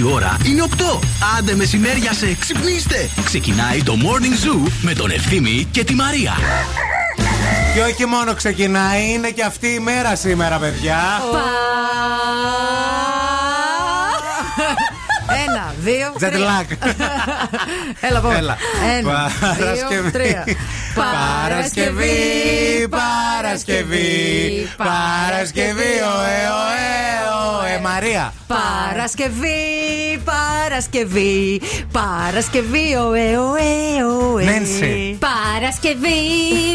Η ώρα είναι 8. Άντε μεσημέρια σε ξυπνήστε. Ξεκινάει το Morning Zoo με τον Ευθύμη και τη Μαρία. Και όχι μόνο ξεκινάει, είναι και αυτή η μέρα σήμερα, παιδιά. Ένα, δύο, Jet τρία. lag. Έλα, πάμε. Έλα. Ένα, δύο, Παρασκευή. τρία. Παρασκευή, Παρασκευή, Παρασκευή, ωε, ωε, ωε, Μαρία. Παρασκευή, Παρασκευή, Παρασκευή, ωε, ωε, ωε. Νένση. Παρασκευή,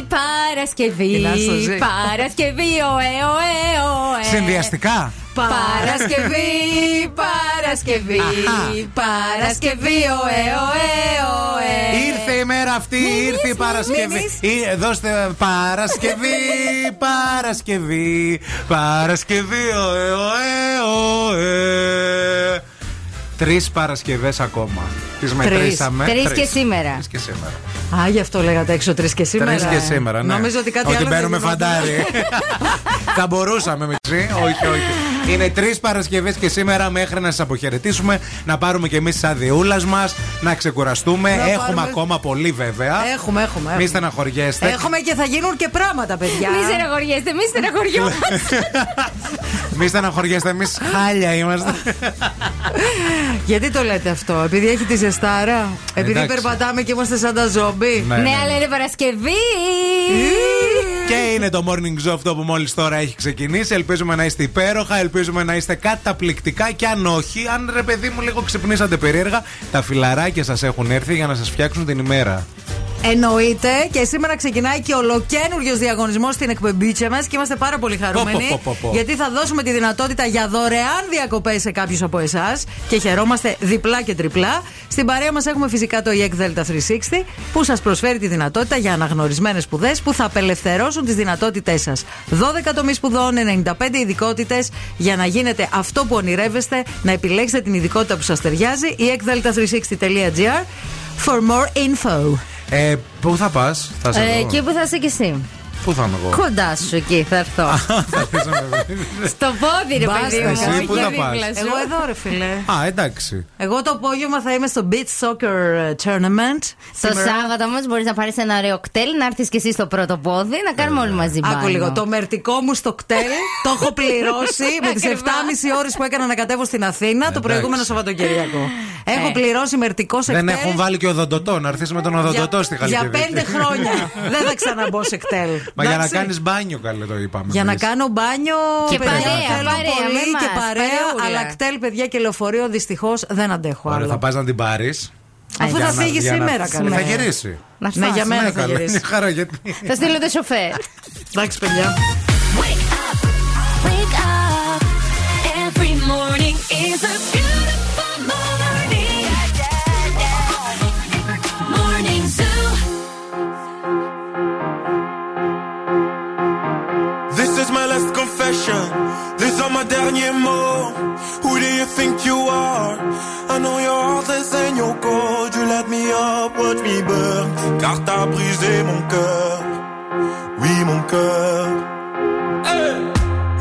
Παρασκευή, Κοιτάς το ζει. Παρασκευή, ωε, ωε, ωε. Συνδυαστικά. Παρασκευή, Παρασκευή, Αχα. Παρασκευή, ωε, ωε, ωε. Ήρθε η μέρα αυτή, ήρθε η Παρασκευή. Ή- Δώστε Παρασκευή, Παρασκευή, Παρασκευή, ωε, ωε, ωε. Τρεις Παρασκευές ακόμα. Τις μετρήσαμε. Τρεις και σήμερα. Τρεις και σήμερα. Α, γι' αυτό λέγατε έξω τρεις και σήμερα. Τρεις και σήμερα, ναι. Νομίζω ότι κάτι ότι άλλο. μπαίνουμε δεν γινόταν. φαντάρι. Θα μπορούσαμε μισή. Όχι, όχι. Είναι τρεις Παρασκευές και σήμερα μέχρι να σας αποχαιρετήσουμε, να πάρουμε κι εμείς τι αδειούλα μας, να ξεκουραστούμε. Να έχουμε πάρουμε- ακόμα πολύ βέβαια. Έχουμε, έχουμε. Μη έχουμε. στεναχωριέστε. Έχουμε και θα γίνουν και πράγματα, παιδιά. Μη στεναχωριέστε, μη στεναχωριόμαστε. Μη στεναχωριέστε, εμείς χάλια είμαστε. Γιατί το λέτε αυτό, επειδή έχει τη ζεστάρα, επειδή Εντάξει. περπατάμε και είμαστε σαν τα ζόμπι. Ναι, Ναι, ναι. αλλά είναι Παρασκευή. Και είναι το morning show αυτό που μόλις τώρα έχει ξεκινήσει. Ελπίζουμε να είστε υπέροχα, ελπίζουμε να είστε καταπληκτικά. Και αν όχι, αν ρε παιδί μου λίγο ξυπνήσατε περίεργα, τα φιλαράκια σας έχουν έρθει για να σας φτιάξουν την ημέρα. Εννοείται και σήμερα ξεκινάει και ολοκένουργιος διαγωνισμός στην εκπομπή μας και είμαστε πάρα πολύ χαρούμενοι. Πω, πω, πω, πω. Γιατί θα δώσουμε τη δυνατότητα για δωρεάν διακοπές σε κάποιους από εσάς και χαιρόμαστε διπλά και τριπλά. Στην παρέα μας έχουμε φυσικά το EEC Delta 360 που σας προσφέρει τη δυνατότητα για αναγνωρισμένες σπουδές που θα απελευθερώσουν τις δυνατότητές σας. 12 τομεί σπουδών, 95 ειδικότητες για να γίνετε αυτό που ονειρεύεστε, να επιλέξετε την ειδικότητα που σας ταιριάζει. eekdelta360.gr for more info. Ε, πού θα πας, θα σε Ε, δω. Εκεί που θα είσαι κι εσύ. Πού θα είμαι εγώ; Κοντά σου εκεί θα έρθω. Θα αφήσω με- Στο πόδι, ρε Μπάστα, παιδί μου. εσύ όχι πού θα δίπλα πας; σου. Εγώ εδώ, ρε φίλε. Α, εντάξει. Εγώ το απόγευμα θα είμαι στο Beach Soccer Tournament. Το Σήμερα. Σάββατο όμως μπορείς να πάρεις ένα ωραίο κτέλ, να έρθεις κι εσύ στο πρώτο πόδι, να κάνουμε όλοι μαζί μπάνιο. Άκου λίγο. Το μερτικό μου στο κτέλ το έχω πληρώσει με τις 7,5 Ακριβώς. ώρες που έκανα να κατέβω στην Αθήνα το Εντάξει. προηγούμενο Σαββατοκύριακο. Έχω Ε. πληρώσει μερτικό σε Δεν κτέλ. έχουν βάλει και οδοντοτό, να έρθεις με τον οδοντοτό στη για Χαλκιδική. πέντε χρόνια. Δεν θα ξαναμπω σε κτέλ. Μα για να Εντάξει. κάνεις μπάνιο, καλέ το είπαμε. Για να εμείς. κάνω μπάνιο. Και παιδιά, παρέα, θέλω παρέα πολύ με και μας, παρέα. παρεούλα. Αλλά κτέλ, παιδιά και λεωφορείο δυστυχώς δεν αντέχω Ωραία, άλλο. θα πας να την πάρεις. Αφού θα φύγει σήμερα, καλά. Θα γυρίσει. Να Ναι, φας. για μένα Ναι, θα καλά, γυρίσει. είναι χαρά γιατί. Θα στείλω το σοφέρ. Εντάξει, παιδιά. Wake up. Every morning is a confession. These are my derniers mots. Who do you think you are? I know your heart is in your code. You let me up, watch me burn. Car t'as brisé mon cœur. Oui, mon cœur. Hey!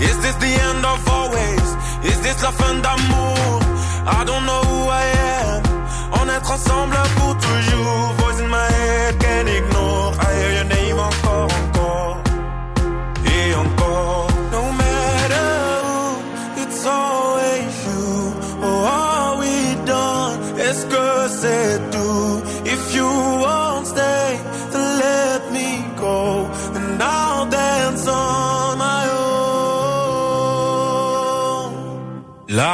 Is this the end of always? Is this la fin d'amour? I don't know who I am. On est ensemble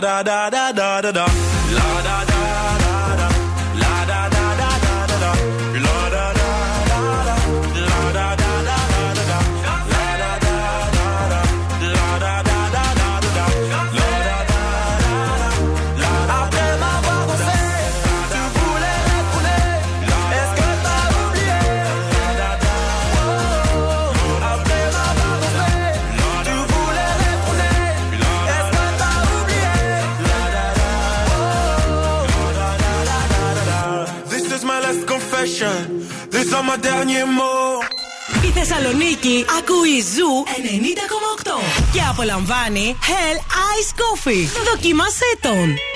da da da da da da. Θεσσαλονίκη ακούει Ζου 90,8 και απολαμβάνει Hell Ice Coffee. Δοκίμασέ τον.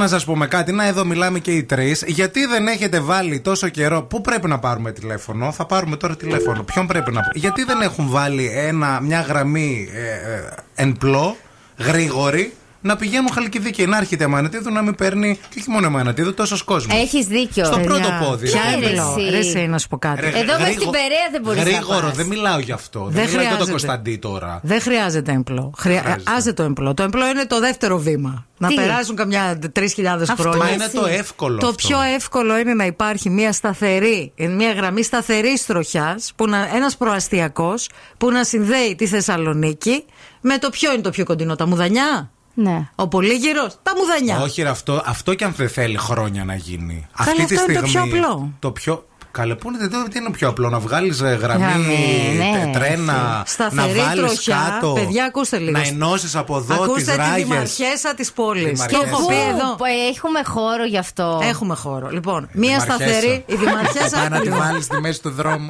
Να σας πούμε κάτι, να εδώ μιλάμε και οι τρεις. Γιατί δεν έχετε βάλει τόσο καιρό. Πού πρέπει να πάρουμε τηλέφωνο, θα πάρουμε τώρα τηλέφωνο. Ποιον πρέπει να. Γιατί δεν έχουν βάλει ένα, μια γραμμή ε, ε, εν πλώ, γρήγορη, να πηγαίνουν χαλκιδίκη. Να έρχεται η Αμανατίδου να μην παίρνει. Και όχι μόνο η Αμανατίδου, τόσος κόσμος. Έχεις δίκιο. Στο πρώτο Παιδιά, πόδι. Ποια ρε, είναι παιδί. εμπλό. εσύ; Ρε, εσύ, να σου πω κάτι. Ρε, Εδώ μέσα γρήγο- στην Περαία δεν μπορείς να Γρήγορο, πας. δεν μιλάω γι' αυτό. Δεν Δεν, μιλάω για τον χρειάζεται. Κωνσταντί τώρα. Δεν χρειάζεται εμπλό. Χρεια... Χρειάζεται. Άσε το εμπλό. Το εμπλό είναι το δεύτερο βήμα. Να Τι; περάσουν καμιά 3.000 Αυτό χρόνια. Μα είναι εσύ. το εύκολο. Το αυτό. πιο εύκολο είναι να υπάρχει μια σταθερή, μια γραμμή σταθερής τροχιάς, ένας προαστιακός που να συνδέει τη Θεσσαλονίκη με το ποιο είναι το πιο κοντινό, τα μουδανιά; Ναι. Ο Πολύγυρο, τα μουδανιά. Όχι, ρε, αυτό, αυτό και αν δεν θέλει χρόνια να γίνει. Καλά, Αυτή τη αυτό είναι στιγμή. το πιο απλό. Το πιο. Καλέ, πού είναι, το- τι είναι πιο απλό, να βγάλεις γραμμή, Γραμμή, ναι. τε- τρένα, Σταθερή να βάλεις τροχιά. κάτω. Παιδιά, ακούστε λίγο. Να ενώσεις από εδώ τις Ακούστε τη ράγες. δημαρχέσα της πόλης. Το Δημαρχέσα. έχω πει εδώ. Πού, ε, έχουμε χώρο γι' αυτό. Έχουμε χώρο. Λοιπόν, μία σταθερή. Η δημαρχέσα. Πάει να άκου τη λίγο. βάλεις στη μέση του δρόμου.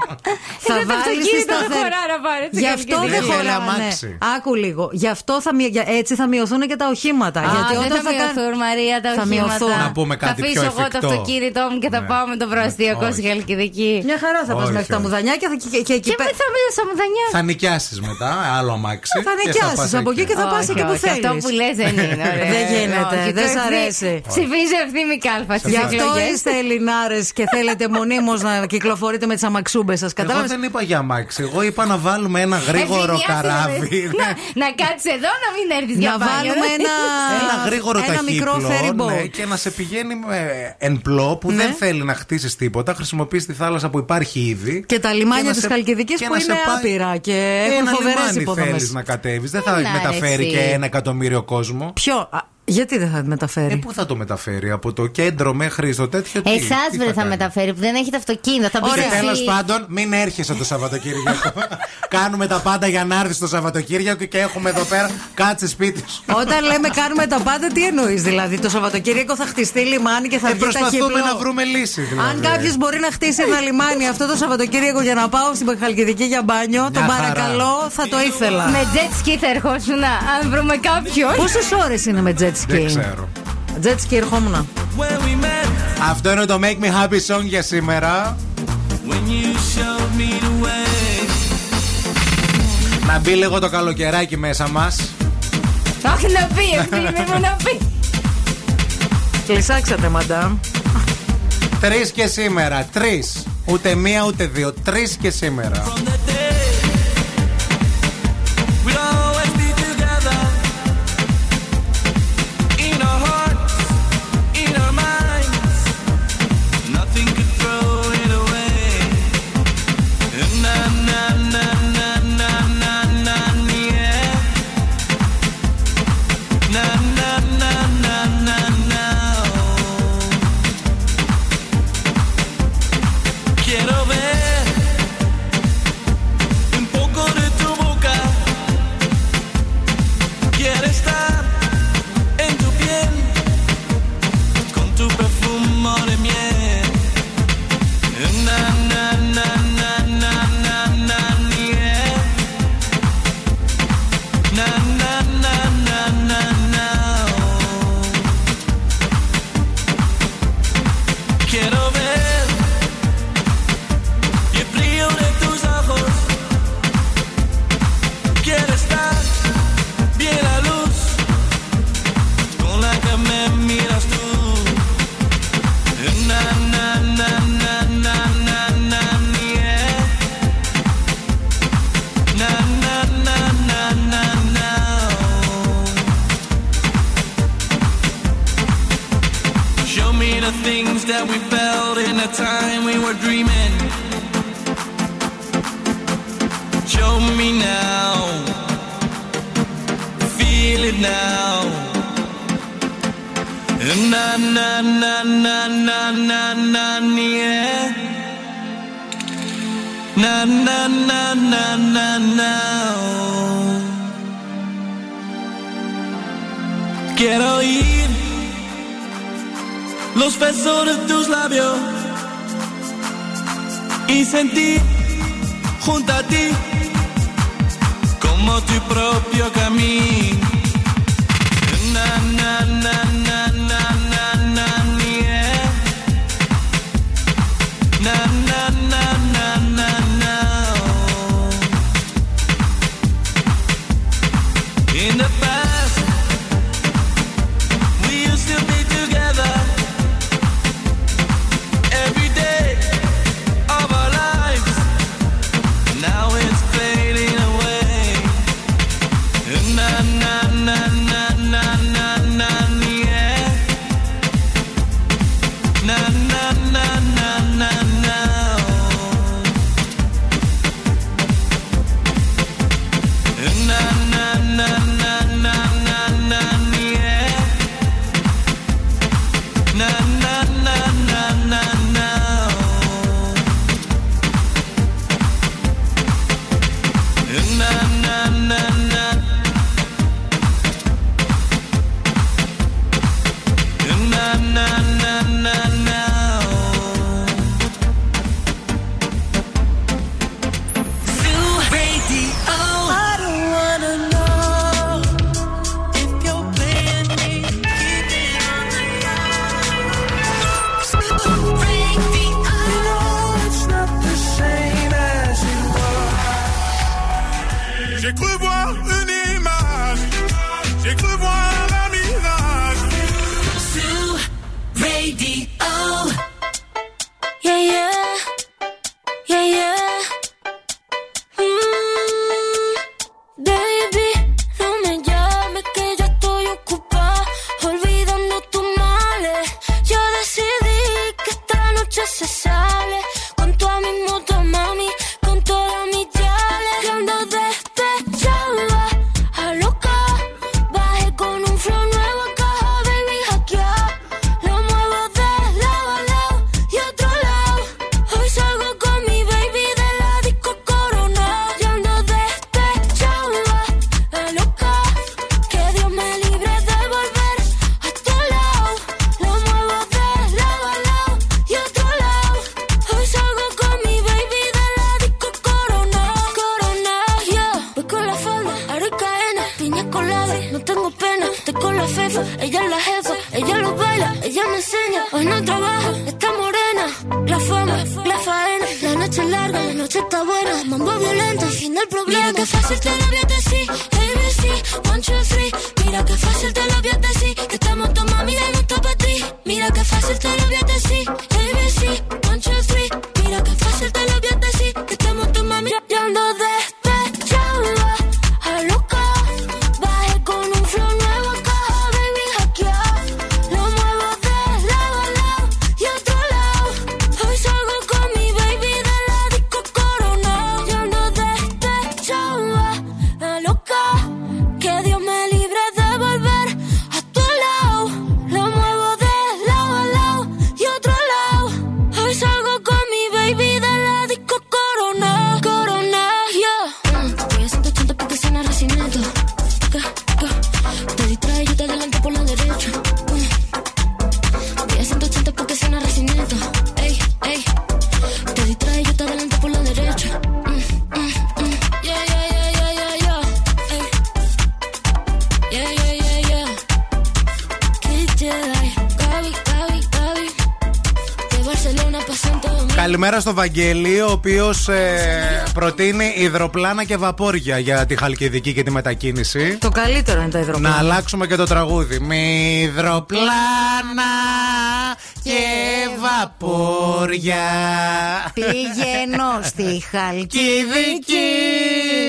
θα Εδώ το βάλεις τη αυτοκίνητο δεν σταθερή. χωρά να πάρει, έτσι Γι' και αυτό βγαίνει. δεν Θέλει χωράνε. αμάξι. Άκου λίγο. Γι' αυτό θα, μει- για- έτσι θα μειωθούν και τα οχήματα. Α, γιατί δεν όταν θα μειωθούν, Μαρία, τα θα οχήματα. μειωθούν. Να πούμε κάτι θα πιο αφήσω εγώ το εφικτό. αυτοκίνητό μου και θα Ναι. πάω με το προαστιακό Όχι. Στη Χαλκιδική. Χαλκιδική. Μια χαρά θα πας Όχι, μέχρι τα όχι. μουδανιάκια θα- και, και, εκεί Και πέ- με θα μείνω στα μουδανιά. Θα νοικιάσεις μετά, άλλο αμάξι. Θα και νοικιάσεις πας από εκεί και θα πας Όχι, εκεί που όχι, Αυτό θέλεις. που λες δεν είναι. ωραία. Δεν γίνεται, Όχι, δεν το σ' ευθύ- αρέσει. Ψηφίζω ευθύμη κάλφα στις Γι' αυτό εκλογές. είστε Ελληνάρες και θέλετε μονίμως να κυκλοφορείτε με τις αμαξούμπες σας. Εγώ Κατάλαβες; δεν είπα για αμάξι. Εγώ είπα να βάλουμε ένα γρήγορο καράβι. Να, να κάτσεις εδώ να μην έρθεις για Να μπάνιο. βάλουμε ένα, Ένα γρήγορο ένα μικρό ταχύπλο ferry boat. ναι, και να σε πηγαίνει με εν πλώ που Ναι. δεν θέλει να χτίσεις τίποτα. Χρησιμοποιείς τη θάλασσα που υπάρχει ήδη. Και τα λιμάνια Και να της σε- Χαλκιδικής και που να είναι σε πάει- άπειρα και Ένα έχουν φοβερές λιμάνι υποδομές. θέλεις να κατέβεις. Δεν θα Έλα, μεταφέρει ρε, και εσύ. ένα εκατομμύριο κόσμο. Ποιο, α, γιατί δεν θα μεταφέρει; Ε, πού θα το μεταφέρει, από το κέντρο μέχρι στο τέτοιο. τι- Εσάς τι βρε θα κάνει; μεταφέρει που δεν έχετε αυτοκίνητο. Θα πει Και εσύ. τέλος πάντων, μην έρχεσαι το Σαββατοκύριακο. Κάνουμε τα πάντα για να έρθεις το Σαββατοκύριακο και έχουμε εδώ πέρα. Κάτσε σπίτι σου. Όταν λέμε κάνουμε τα πάντα, τι εννοείς δηλαδή. Το Σαββατοκύριακο θα χτιστεί λιμάνι και θα Ε, βγει προσπαθούμε ταχύπλο. να βρούμε λύση. Δηλαδή. Αν κάποιος μπορεί να χτίσει ένα λιμάνι αυτό το Σαββατοκύριακο για να πάω στην Χαλκιδική για μπάνιο, τον χαρά. παρακαλώ, θα το ήθελα. Με jet ski θα ερχόσουν αν βρούμε κάποιον. Πόσες ώρες είναι με jet ski. Δεν ξέρω. Jet ski ερχόμουν. When we met, Αυτό είναι το Make Me Happy Song για σήμερα. when you showed me the way. Να μπει λίγο το καλοκαιράκι μέσα μας Όχι να πει, ευθύνη μου να πει. Κλεισάξατε, μαντάμ. Τρεις και σήμερα. Τρεις. Ούτε μία ούτε δύο. Τρεις και σήμερα. Time we were dreaming. Show me now. Feel it now. Na na na na na na na yeah. Na na na na na na. Quiero oír los besos de tus labios y sentir junto a ti como tu propio camino. Na na na Βαγγέλη, ο οποίος προτείνει υδροπλάνα και βαπόρια για τη Χαλκιδική και τη μετακίνηση. Το καλύτερο είναι τα υδροπλάνα. Να αλλάξουμε και το τραγούδι. Με υδροπλάνα και βαπόρια. Πηγαίνω στη Χαλκιδική.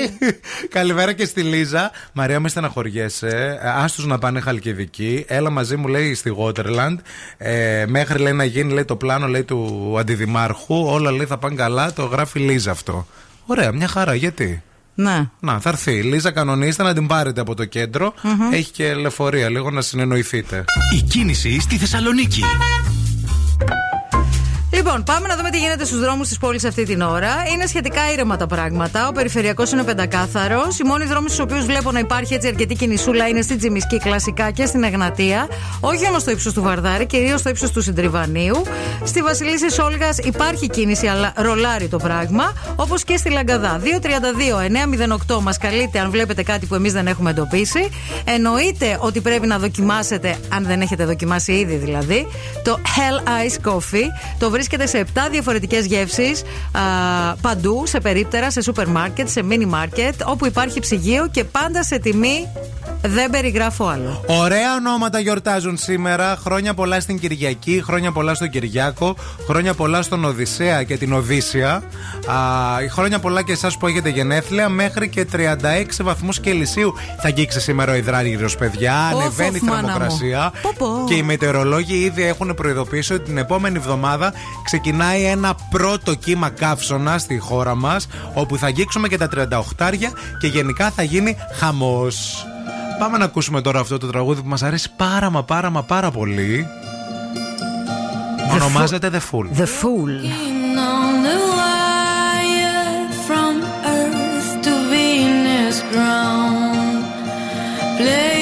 Καλημέρα και στη Λίζα. Μαρία, με στεναχωριέσαι. Άστου να πάνε Χαλκιδική. Έλα μαζί μου, λέει, στη Waterland. Ε, μέχρι λέει να γίνει λέει, το πλάνο λέει, του αντιδημάρχου. Όλα λέει θα πάνε καλά. Το γράφει Λίζα αυτό. Ωραία, μια χαρά. Γιατί; Ναι. Να, θα έρθει. Η Λίζα κανονίστε να την πάρετε από το κεντρο Έχει και λεωφορεία, λίγο να συνεννοηθείτε. Η κίνηση στη Θεσσαλονίκη. Λοιπόν, πάμε να δούμε τι γίνεται στους δρόμους της πόλης αυτή την ώρα. Είναι σχετικά ήρεμα τα πράγματα. Ο περιφερειακός είναι πεντακάθαρος. Οι μόνοι δρόμοι στους οποίους βλέπω να υπάρχει έτσι αρκετή κινησούλα είναι στην Τζιμισκή κλασικά και στην Εγνατία. Όχι όμως στο ύψος του Βαρδάρη, κυρίως στο ύψος του Συντριβανίου. Στη Βασιλίση Όλγα υπάρχει κίνηση, αλλά ρολάρει το πράγμα. Όπως και στη Λαγκαδά. 232-908 μας καλείτε αν βλέπετε κάτι που εμείς δεν έχουμε εντοπίσει. Εννοείται ότι πρέπει να δοκιμάσετε, αν δεν έχετε δοκιμάσει ήδη δηλαδή, το Hell Ice Coffee. Το βρίσκεται σε 7 διαφορετικές γεύσεις παντού, σε περίπτερα, σε σούπερ μάρκετ, σε μίνι μάρκετ, όπου υπάρχει ψυγείο και πάντα σε τιμή δεν περιγράφω άλλο. Ωραία ονόματα γιορτάζουν σήμερα. Χρόνια πολλά στην Κυριακή, χρόνια πολλά στον Κυριάκο, χρόνια πολλά στον Οδυσσέα και την Οδύσσια. Α, χρόνια πολλά και εσάς που έχετε γενέθλια. Μέχρι και 36 βαθμούς Κελσίου θα αγγίξει σήμερα ο υδράργυρο, παιδιά. Ωφ, Ανεβαίνει η ωφ, μάνα μου. θερμοκρασία. Πω, πω. Και οι μετεωρολόγοι ήδη έχουν προειδοποιήσει ότι την επόμενη εβδομάδα ξεκινάει ένα πρώτο κύμα καύσωνα στη χώρα μας, όπου θα αγγίξουμε και τα 38 και γενικά θα γίνει χαμός. Πάμε να ακούσουμε τώρα αυτό το τραγούδι που μας αρέσει πάρα μα πάρα μα πάρα πολύ. Ονομάζεται The Fool. The Fool. on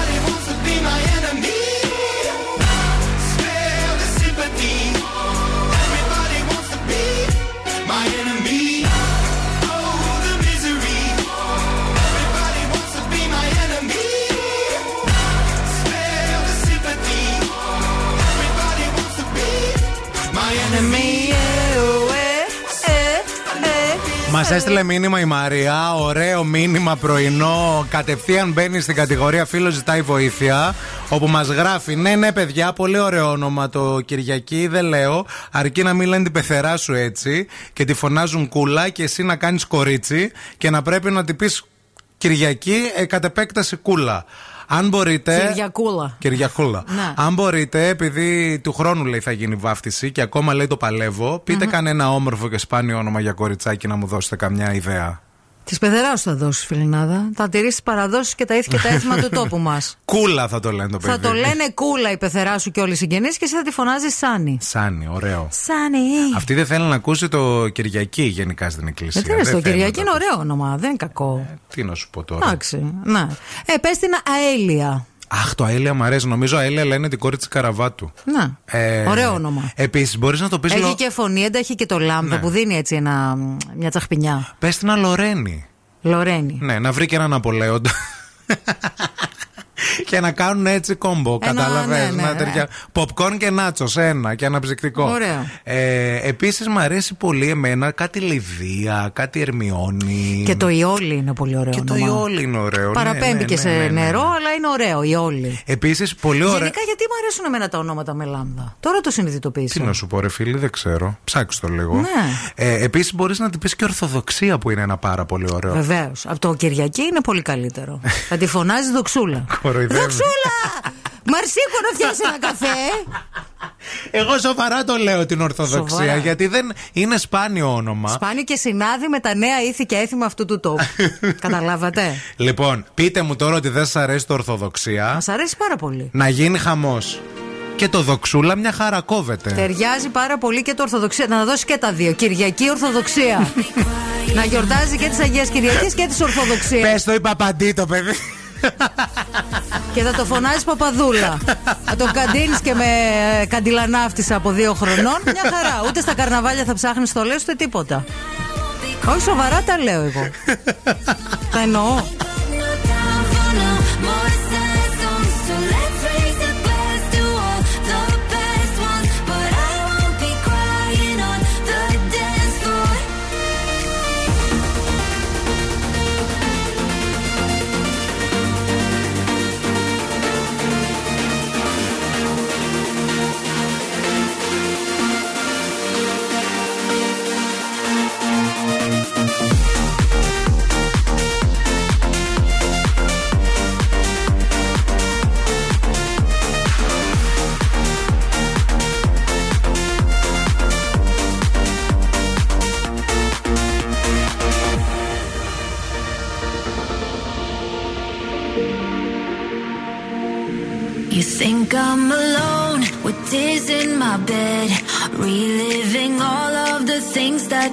Μα έστειλε μήνυμα η Μαρία. Ωραίο μήνυμα πρωινό. Κατευθείαν μπαίνει στην κατηγορία Φίλο ζητάει βοήθεια. Όπου μας γράφει: Ναι, ναι, παιδιά, πολύ ωραίο όνομα το Κυριακή. Δεν λέω. Αρκεί να μην λένε την πεθερά σου έτσι. Και τη φωνάζουν κούλα και εσύ να κάνεις κορίτσι. Και να πρέπει να την πεις Κυριακή ε, κατ' επέκταση κούλα. Αν μπορείτε. Κυριακούλα. Κυριακούλα. Ναι. Αν μπορείτε, επειδή του χρόνου λέει θα γίνει βάφτιση και ακόμα λέει το παλεύω, πειτε κανένα όμορφο και σπάνιο όνομα για κοριτσάκι να μου δώσετε καμιά ιδέα. Τη πεθεράς σου θα δώσεις, Φιλινάδα. Θα τηρήσεις τις παραδόσεις και τα ήθη και τα έθιμα του τόπου μας. Κούλα θα το λένε το παιδί. θα το λένε κούλα η πεθερά σου και όλοι οι συγγενείς και εσύ θα τη φωνάζεις Σάνι. Σάνι, ωραίο. Σάνι. Αυτή δεν θέλει να ακούσει το Κυριακή γενικά στην εκκλησία. Δεν το θέλει Κυριακή να είναι το ωραίο όνομα, δεν είναι κακό. ακούσει. Τι να σου πω τώρα. Εντάξει, ναι. Ε, πες την Αέλια. Αχ, το Αέλια μου αρέσει. Νομίζω Αέλια λένε την κόρη της Καραβάτου. Να. Ε, Ωραίο όνομα. Επίσης, μπορείς να το πεις. Έχει και φωνή, δεν έχει και το λάμδα Ναι. που δίνει έτσι ένα, μια τσαχπινιά. Πες την Αλορένη. Λορένη. Ναι, να βρει και έναν Απολέοντα. και να κάνουν έτσι κόμπο. Ένα, Κατάλαβες. ναι, ναι, να ναι. τέτοια. Popcorn και νάτσο, ένα και αναψυκτικό. Ωραίο. Ε, Επίσης, μου αρέσει πολύ εμένα κάτι Λιδία, κάτι Ερμιόνι. Και το Ιόλι είναι πολύ ωραίο. Και το όνομα. Ιόλι είναι ωραίο. ναι, Παραπέμπει ναι, και ναι, σε ναι, ναι. νερό, αλλά είναι ωραίο Ιόλι. Επίσης, πολύ ωραία. Γενικά, γιατί μου αρέσουν εμένα τα ονόματα με λάμδα. Τώρα το συνειδητοποίησα. Τι να σου πω, ρε φίλοι, δεν ξέρω. Ψάξτε το λίγο. Ναι. Ε, Επίσης, μπορείς να την πεις και Ορθοδοξία που είναι ένα πάρα πολύ ωραίο. Βεβαίως. Από το Κυριακή είναι πολύ καλύτερο. θα τη φωνάζει δοξούλα. Κοροϊδεύει. Δοξούλα! Μαρσίκο να φτιάξει ένα καφέ. Εγώ σοβαρά το λέω την Ορθοδοξία, Σοβαρά. γιατί δεν είναι σπάνιο όνομα. Σπάνιο και συνάδει με τα νέα ήθη και έθιμα αυτού του τόπου. Καταλάβατε; Λοιπόν, πείτε μου τώρα ότι δεν σα αρέσει το Ορθοδοξία. Μας αρέσει πάρα πολύ. Να γίνει χαμός. Και το δοξούλα μια χαρά κόβεται. Ταιριάζει πάρα πολύ και το Ορθοδοξία. Να δώσει και τα δύο. Κυριακή Ορθοδοξία. να γιορτάζει και τις Αγίες Κυριακέ και τις Ορθοδοξίες. Πες το είπα παντί το παιδί. και θα το φωνάζεις Παπαδούλα. θα το καντίνεις και με ε, καντιλανάφτισα από δύο χρονών. Μια χαρά. Ούτε στα καρναβάλια θα ψάχνεις το λες ούτε τίποτα. Όχι σοβαρά τα λέω εγώ. τα εννοώ.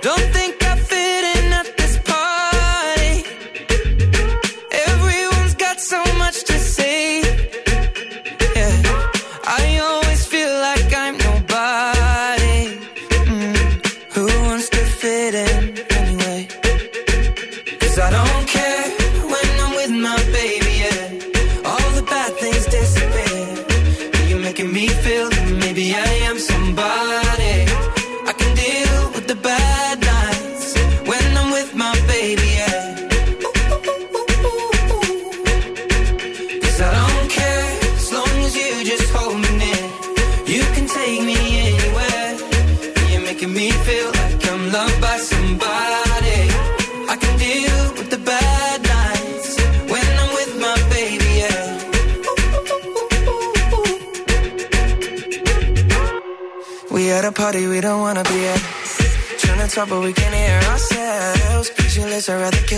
Don't think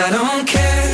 I don't care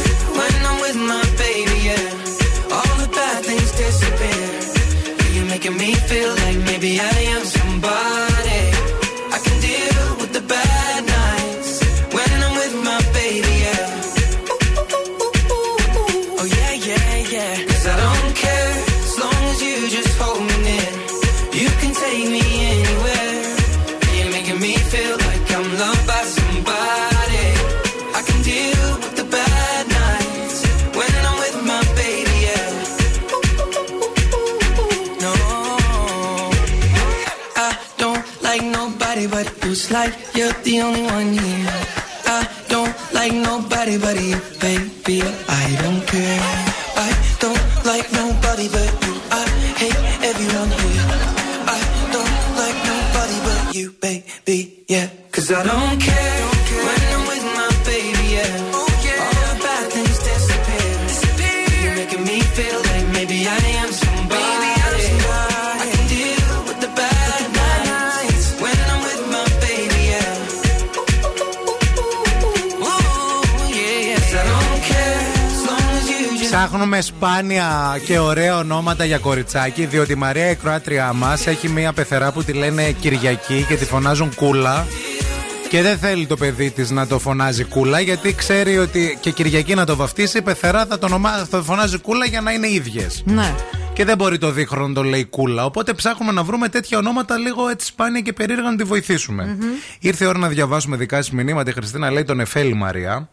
you're the only one here. Just Ψάχνουμε σπάνια και ωραία ονόματα για κοριτσάκι, διότι η Μαρία η Κροάτριά μας έχει μία πεθερά που τη λένε Κυριακή και τη φωνάζουν Κούλα. Και δεν θέλει το παιδί της να το φωνάζει Κούλα, γιατί ξέρει ότι και Κυριακή να το βαφτίσει, η πεθερά θα το, ονομα... θα το φωνάζει Κούλα για να είναι ίδιες. Ναι. Και δεν μπορεί το δίχρονο να το λέει Κούλα. Οπότε ψάχνουμε να βρούμε τέτοια ονόματα λίγο έτσι σπάνια και περίεργα να τη βοηθησουμε Ήρθε η ώρα να διαβάσουμε δικά σας μηνύματα. Η Χριστίνα λέει τον Εφέλη Μαρία.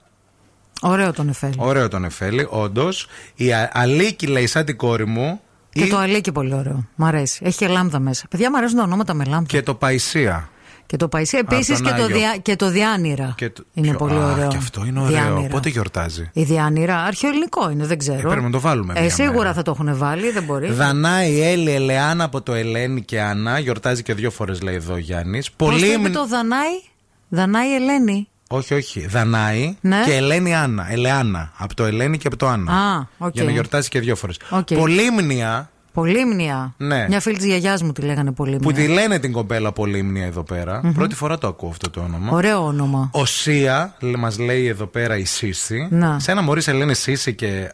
Ωραίο τον Εφέλη. Ωραίο τον Εφέλη, όντως. Η Α- Αλίκη λέει σαν την κόρη μου. Και ή- το αλίκι πολύ ωραίο. Μ' αρέσει. Έχει και λάμδα μέσα. Παιδιά, μου αρέσουν τα ονόματα με λάμδα. Και το Παϊσία. Και το Παϊσί επίσης τον και, το Άγιο. δια... και το Διάνυρα. Και το- Είναι Ποιο- πολύ Α, ωραίο. Και αυτό είναι ωραίο. Διάνυρα. Πότε γιορτάζει; Η Διάνυρα, αρχαιοελληνικό είναι, δεν ξέρω. Ε, πρέπει να το βάλουμε Ε, μια σίγουρα μέρα. θα το έχουν βάλει, δεν μπορεί. Δανάη, Έλλη, Ελεάνα από το Ελένη και Άννα. Γιορτάζει και δύο φορές λέει εδώ ο Γιάννης. Πώς Πολύ. το είπε μν- το Δανάη, Δανάη Ελένη. Όχι, όχι. Δανάη Ναι. και Ελένη Άννα. Ελεάνα. Από το Ελένη και από το Άννα. Α, οκ. Για να γιορτάζει και δύο φορές. Οκ. Πολύμνια Πολύμνια. Ναι. Μια φίλη της γιαγιάς μου τη λέγανε Πολύμνια. που τη λένε την κοπέλα Πολύμνια εδώ πέρα. Πρώτη φορά το ακούω αυτό το όνομα. Ωραίο όνομα. Οσία, μας λέει εδώ πέρα η Σύση. Να. Σε ένα μωρή σε λένε Σύση και.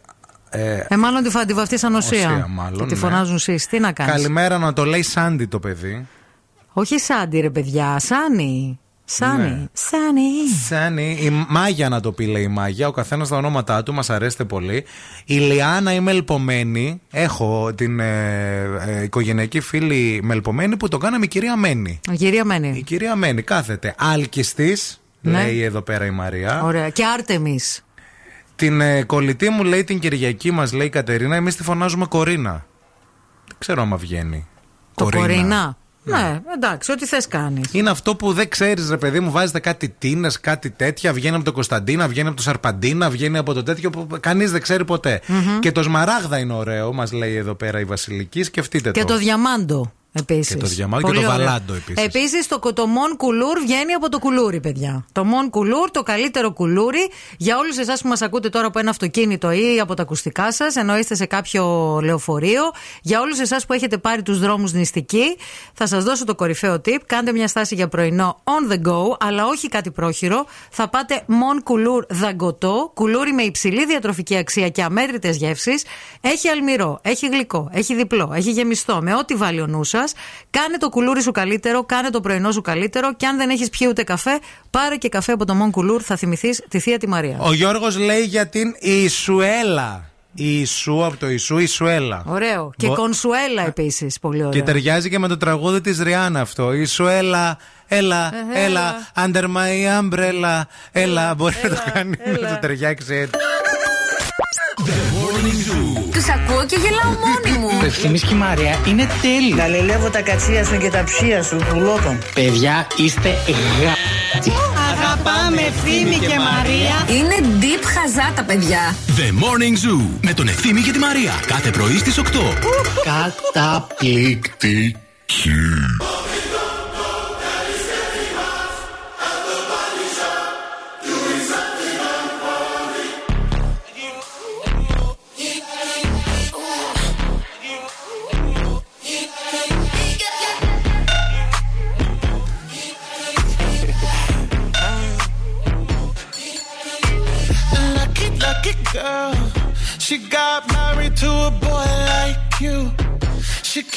Ε, Ε, μάλλον τη, φα- τη βαφτίσαν οσία. Οσία, μάλλον, Και τη ναι. φωνάζουν Σύση. Τι να κάνεις; καλημέρα να το λέει Σάντι το παιδί. Όχι Σάντι, ρε παιδιά. Σάνι. Σάνι. Ναι. Σάνι. Σάνι, η Μάγια να το πει λέει η Μάγια. Ο καθένας τα ονόματά του μας αρέσει πολύ. Η Λιάννα είμαι ελπομένη. Έχω την ε, ε, οικογενειακή φίλη μελπομένη που το κάναμε η κυρία Μένη. Η κυρία Η Μένη. κυρία Μένη κάθεται. Άλκη τη, Ναι. λέει εδώ πέρα η Μαρία. Ωραία. Και Άρτεμις. Την ε, κολλητή μου λέει την Κυριακή μας λέει η Κατερίνα. Εμείς τη φωνάζουμε Κορίνα. Δεν ξέρω άμα βγαίνει. Το Κορίνα. Ναι, εντάξει, ό,τι θες κάνεις. Είναι αυτό που δεν ξέρεις, ρε παιδί μου, βάζετε κάτι τίνες, κάτι τέτοια. Βγαίνει από το Κωνσταντίνα, βγαίνει από το Σαρπαντίνα, βγαίνει από το τέτοιο που κανείς δεν ξέρει ποτέ. Και το Σμαράγδα είναι ωραίο, μας λέει εδώ πέρα η Βασιλική. Σκεφτείτε Και το. το διαμάντο. Επίσης. Και το διαμάντο Πολύ και το ωραίο. βαλάντο επίσης. Επίσης το, το Μον Κουλούρ βγαίνει από το κουλούρι, παιδιά. Το Μον Κουλούρ, το καλύτερο κουλούρι. Για όλους εσάς που μας ακούτε τώρα από ένα αυτοκίνητο ή από τα ακουστικά σας, ενώ είστε σε κάποιο λεωφορείο. Για όλους εσάς που έχετε πάρει τους δρόμους νηστικοί, θα σας δώσω το κορυφαίο tip. Κάντε μια στάση για πρωινό on the go, αλλά όχι κάτι πρόχειρο. Θα πάτε Μον Κουλούρ δαγκωτό, κουλούρι με υψηλή διατροφική αξία και αμέτρητες γεύσεις. Έχει αλμυρό, έχει γλυκό, έχει διπλό, έχει γεμιστό, με ό,τι βάλει ο νου σας. Κάνε το κουλούρι σου καλύτερο, κάνε το πρωινό σου καλύτερο. Και αν δεν έχεις πιει ούτε καφέ, πάρε και καφέ από το Μον Κουλούρ, θα θυμηθείς τη θεία τη Μαρία. Ο Γιώργος λέει για την Ισουέλα. Η Ισού από το Ισού, Ισουέλα. Ωραίο. Και Μπο- κονσουέλα επίσης. Πολύ ωραίο. Και ταιριάζει και με το τραγούδι της Ριάννα αυτό. Ισουέλα, έλα, Ε, έλα, under my umbrella. Έλα, μπορεί να το κάνει, να έλα. το ταιριάξει έτσι. Τους ακούω και γελάω μόνη μου. Το ευθύμης και η Μαρία είναι τέλειος. Καλελεύω τα κατσία σου και τα ψία σου, πουλότων. Παιδιά, είστε γα... Αγαπάμε ευθύμη και Μαρία. Είναι deep χαζά τα παιδιά. The Morning Zoo με τον Ευθύμη και τη Μαρία. Κάθε πρωί στις 8. Καταπληκτική.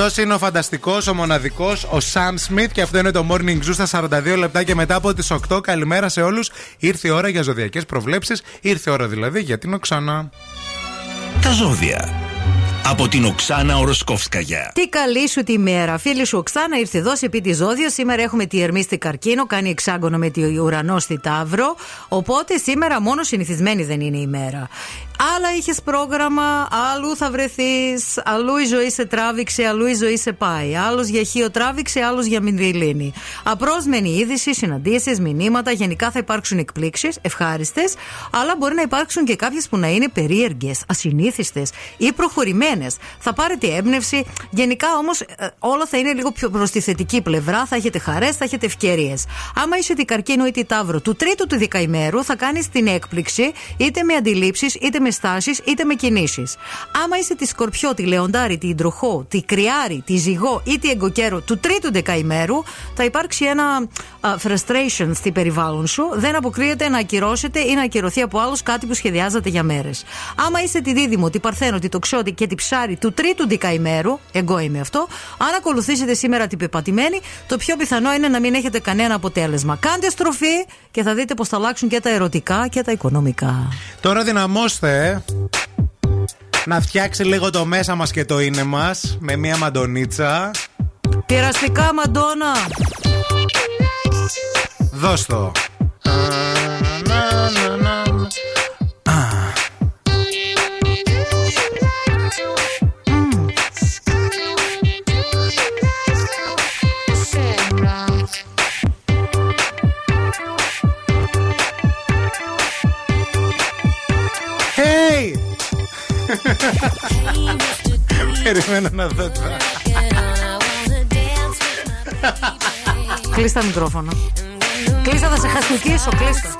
Αυτό είναι ο φανταστικός, ο μοναδικός, ο Σαμ Σμιθ και αυτό είναι το Morning Zoo στα 42 λεπτά και μετά από τις 8. Καλημέρα σε όλους. Ήρθε η ώρα για ζωδιακές προβλέψεις. Ήρθε η ώρα δηλαδή για την Οξάνα. Τα ζώδια. Από την Οξάνα Οροσκόφσκαγια. Τι καλή σου τη μέρα. Φίλη σου Οξάνα ήρθε εδώ σε επί της ζώδιο. Σήμερα έχουμε τη Ερμής στη Καρκίνο, κάνει εξάγωνο με τη ουρανό στη Ταύρο. Οπότε σήμερα μόνο συνηθισμένη δεν είναι η μέρα. Άλλα είχες πρόγραμμα, αλλού θα βρεθείς, αλλού η ζωή σε τράβηξε, αλλού η ζωή σε πάει. Άλλος για χείο τράβηξε, άλλος για μινδυλίνη. Απρόσμενη είδηση, συναντήσεις, μηνύματα. Γενικά θα υπάρξουν εκπλήξεις, ευχάριστες, αλλά μπορεί να υπάρξουν και κάποιες που να είναι περίεργες, ασυνήθιστες ή προχωρημένες. Θα πάρετε έμπνευση. Γενικά όμως όλα θα είναι λίγο πιο προ τη θετική πλευρά. Θα έχετε χαρές, θα έχετε ευκαιρίες. Άμα είσαι τη καρκίνο ή τη ταύρο του τρίτου του δεκαημέρου, θα κάνεις την έκπληξη είτε με αντιλήψεις, είτε με στάσεις, είτε με κινήσεις. Άμα είσαι τη σκορπιό, τη λεοντάρη, τη ντροχό, τη κρυάρη, τη ζυγό ή τη εγκοκέρο του τρίτου δεκαημέρου, θα υπάρξει ένα α, frustration στη περιβάλλον σου. Δεν αποκλείεται να ακυρώσετε ή να ακυρωθεί από άλλους κάτι που σχεδιάζατε για μέρες. Άμα είσαι τη δίδυμο, τη παρθένο, τη τοξότη και τη ψάρη του τρίτου δεκαημέρου, εγώ είμαι αυτό, αν ακολουθήσετε σήμερα την πεπατημένη, το πιο πιθανό είναι να μην έχετε κανένα αποτέλεσμα. Κάντε στροφή και θα δείτε πώ θα αλλάξουν και τα ερωτικά και τα οικονομικά. Τώρα δυναμώστε. ε. Να φτιάξει λίγο το μέσα μας και το είναι μας με μία μαντονίτσα. Πειραστικά, Μαντόνα! Δώσ' το. Hey! Περιμένω να δω τώρα. Κλείστα μικρόφωνα. Κλείστα, θα σε χαστικήσω, κλείστα.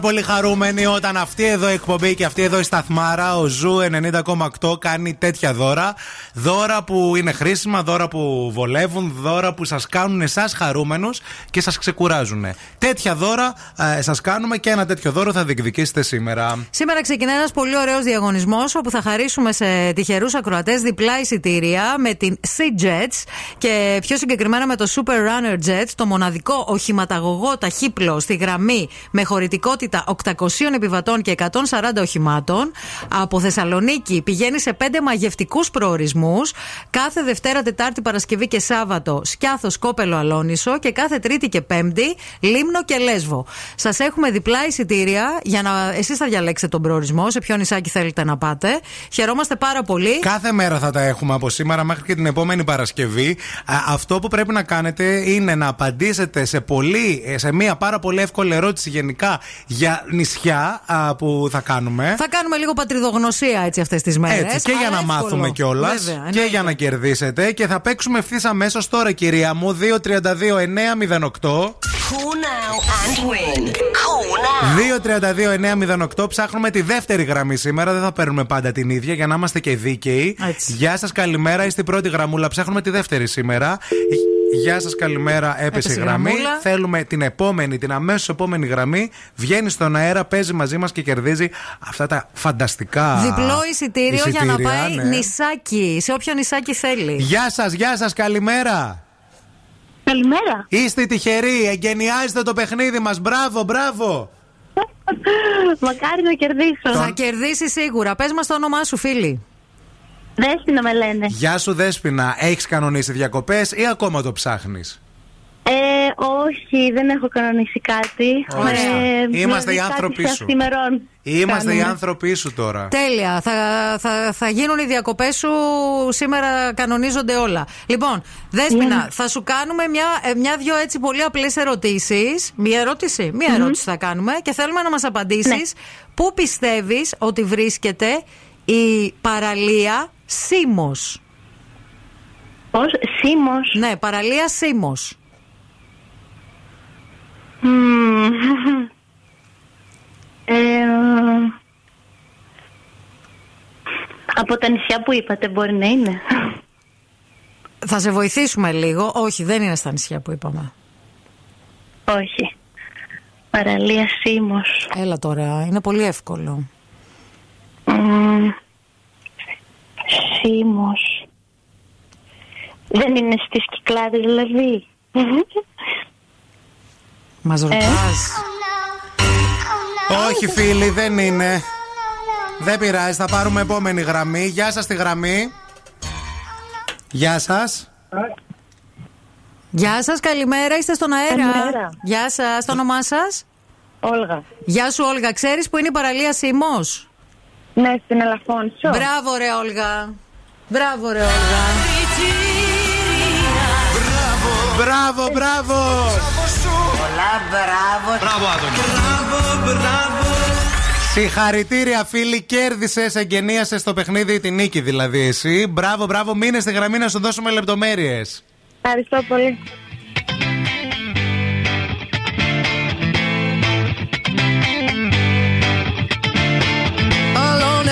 Πάρα πολύ χαρούμενοι όταν αυτή εδώ η εκπομπή και αυτή εδώ η σταθμάρα, ο Ζου 90,8 κάνει τέτοια δώρα. Δώρα που είναι χρήσιμα, δώρα που βολεύουν, δώρα που σας κάνουν εσάς χαρούμενους και σας ξεκουράζουν. Τέτοια δώρα ε, σας κάνουμε και ένα τέτοιο δώρο θα διεκδικήσετε σήμερα. Σήμερα ξεκινάει ένας πολύ ωραίος διαγωνισμός όπου θα χαρίσουμε σε τυχερούς ακροατές διπλά εισιτήρια με την Sea Jets και πιο συγκεκριμένα με το Super Runner Jet, το μοναδικό οχηματαγωγό ταχύπλοο στη γραμμή με χωρητικότητα 800 επιβατών και 140 οχημάτων. Από Θεσσαλονίκη πηγαίνει σε πέντε μαγευτικούς προορισμούς κάθε Δευτέρα, Τετάρτη, Παρασκευή και Σάββατο Σκιάθος Κόπελο Αλόνισο και κάθε Τρίτη και Πέμπτη Λίμνο και Λέσβο. Σας έχουμε διπλά εισιτήρια για να εσείς θα διαλέξετε τον προορισμό, σε ποιο νησάκι θέλετε να πάτε. Χαιρόμαστε πάρα πολύ. Κάθε μέρα θα τα έχουμε από σήμερα μέχρι και την επόμενη Παρασκευή. Α, Αυτό που πρέπει να κάνετε είναι να απαντήσετε σε, πολύ, ε, σε μία πάρα πολύ εύκολη ερώτηση γενικά για νησιά α, που θα κάνουμε. Θα κάνουμε λίγο πατριδογνωσία έτσι αυτές τις μέρες. Έτσι, και για να μάθουμε κιόλας. Και για να κερδίσετε. Και θα παίξουμε ευθύς αμέσως τώρα, κυρία μου. 232-908. Call now and win. Call now. 232-908. Ψάχνουμε τη δεύτερη γραμμή σήμερα. Δεν θα παίρνουμε πάντα την ίδια για να είμαστε και δίκαιοι. Γεια σας, καλημέρα. Είστε η πρώτη γραμμούλα. Ψάχνουμε τη δεύτερη σήμερα. Γεια σας, καλημέρα. Έπεσε, Έπεσε η γραμμή. γραμμούλα. Θέλουμε την επόμενη, την αμέσως επόμενη γραμμή. Βγαίνει στον αέρα, παίζει μαζί μας και κερδίζει αυτά τα φανταστικά. Διπλό εισιτήριο για να εισιτήρια, πάει ναι. νησάκι. Σε όποιο νησάκι θέλει. Γεια σας, γεια σας, καλημέρα. Καλημέρα. Είστε τυχεροί, εγκαινιάζετε το παιχνίδι μας. Μπράβο, μπράβο. Μακάρι να κερδίσω. Θα κερδίσεις σίγουρα. Πες μας το όνομά σου, φίλη. Δέσποινα με λένε. Γεια σου, Δέσποινα. Έχεις κανονίσει διακοπές ή ακόμα το ψάχνεις; Ε, όχι, δεν έχω κανονίσει κάτι. Ωραία. Ε, Είμαστε δηλαδή οι κάτι άνθρωποι σε σου. αυθημερών Είμαστε οι κάνουμε. άνθρωποι σου τώρα. Τέλεια. Θα, θα, θα γίνουν οι διακοπές σου. Σήμερα κανονίζονται όλα. Λοιπόν, Δέσποινα, θα σου κάνουμε μια, ε, μια-δυο έτσι πολύ απλές ερωτήσεις. Μία ερώτηση. Μία ερώτηση θα κάνουμε και θέλουμε να μας απαντήσεις πού πιστεύεις ότι βρίσκεται η παραλία Σίμος. Πώς, Σίμος; Ναι, παραλία Σίμος. Μμμ. Ε, από τα νησιά που είπατε μπορεί να είναι. Θα σε βοηθήσουμε λίγο. Όχι, δεν είναι στα νησιά που είπαμε. Όχι. Παραλία Σίμος. Έλα τώρα, είναι πολύ εύκολο. Μμμ. Σίμος. Δεν είναι στις Κυκλάδες δηλαδή. Μας Ε. ρωτάς. Όχι, φίλοι, δεν είναι. Δεν πειράζει, θα πάρουμε επόμενη γραμμή. Γεια σας τη γραμμή. Γεια σας. Γεια σας, καλημέρα, είστε στον αέρα. Καλημέρα. Γεια σας, το όνομά σας; Όλγα. Γεια σου, Όλγα. Ξέρεις που είναι η παραλία Σίμος. Ναι, στην Ελαφώνσο. Μπράβο, ρε, Όλγα. Μπράβο, ρε, Όλγα. Μπράβο, μπράβο. Πολλά μπράβο. Μπράβο, Άδωνη. Συγχαρητήρια, φίλοι. Κέρδισες, εγγενίασες στο παιχνίδι τη νίκη, δηλαδή εσύ. Μπράβο, μπράβο. Μείνε στη γραμμή να σου δώσουμε λεπτομέρειες. Ευχαριστώ πολύ.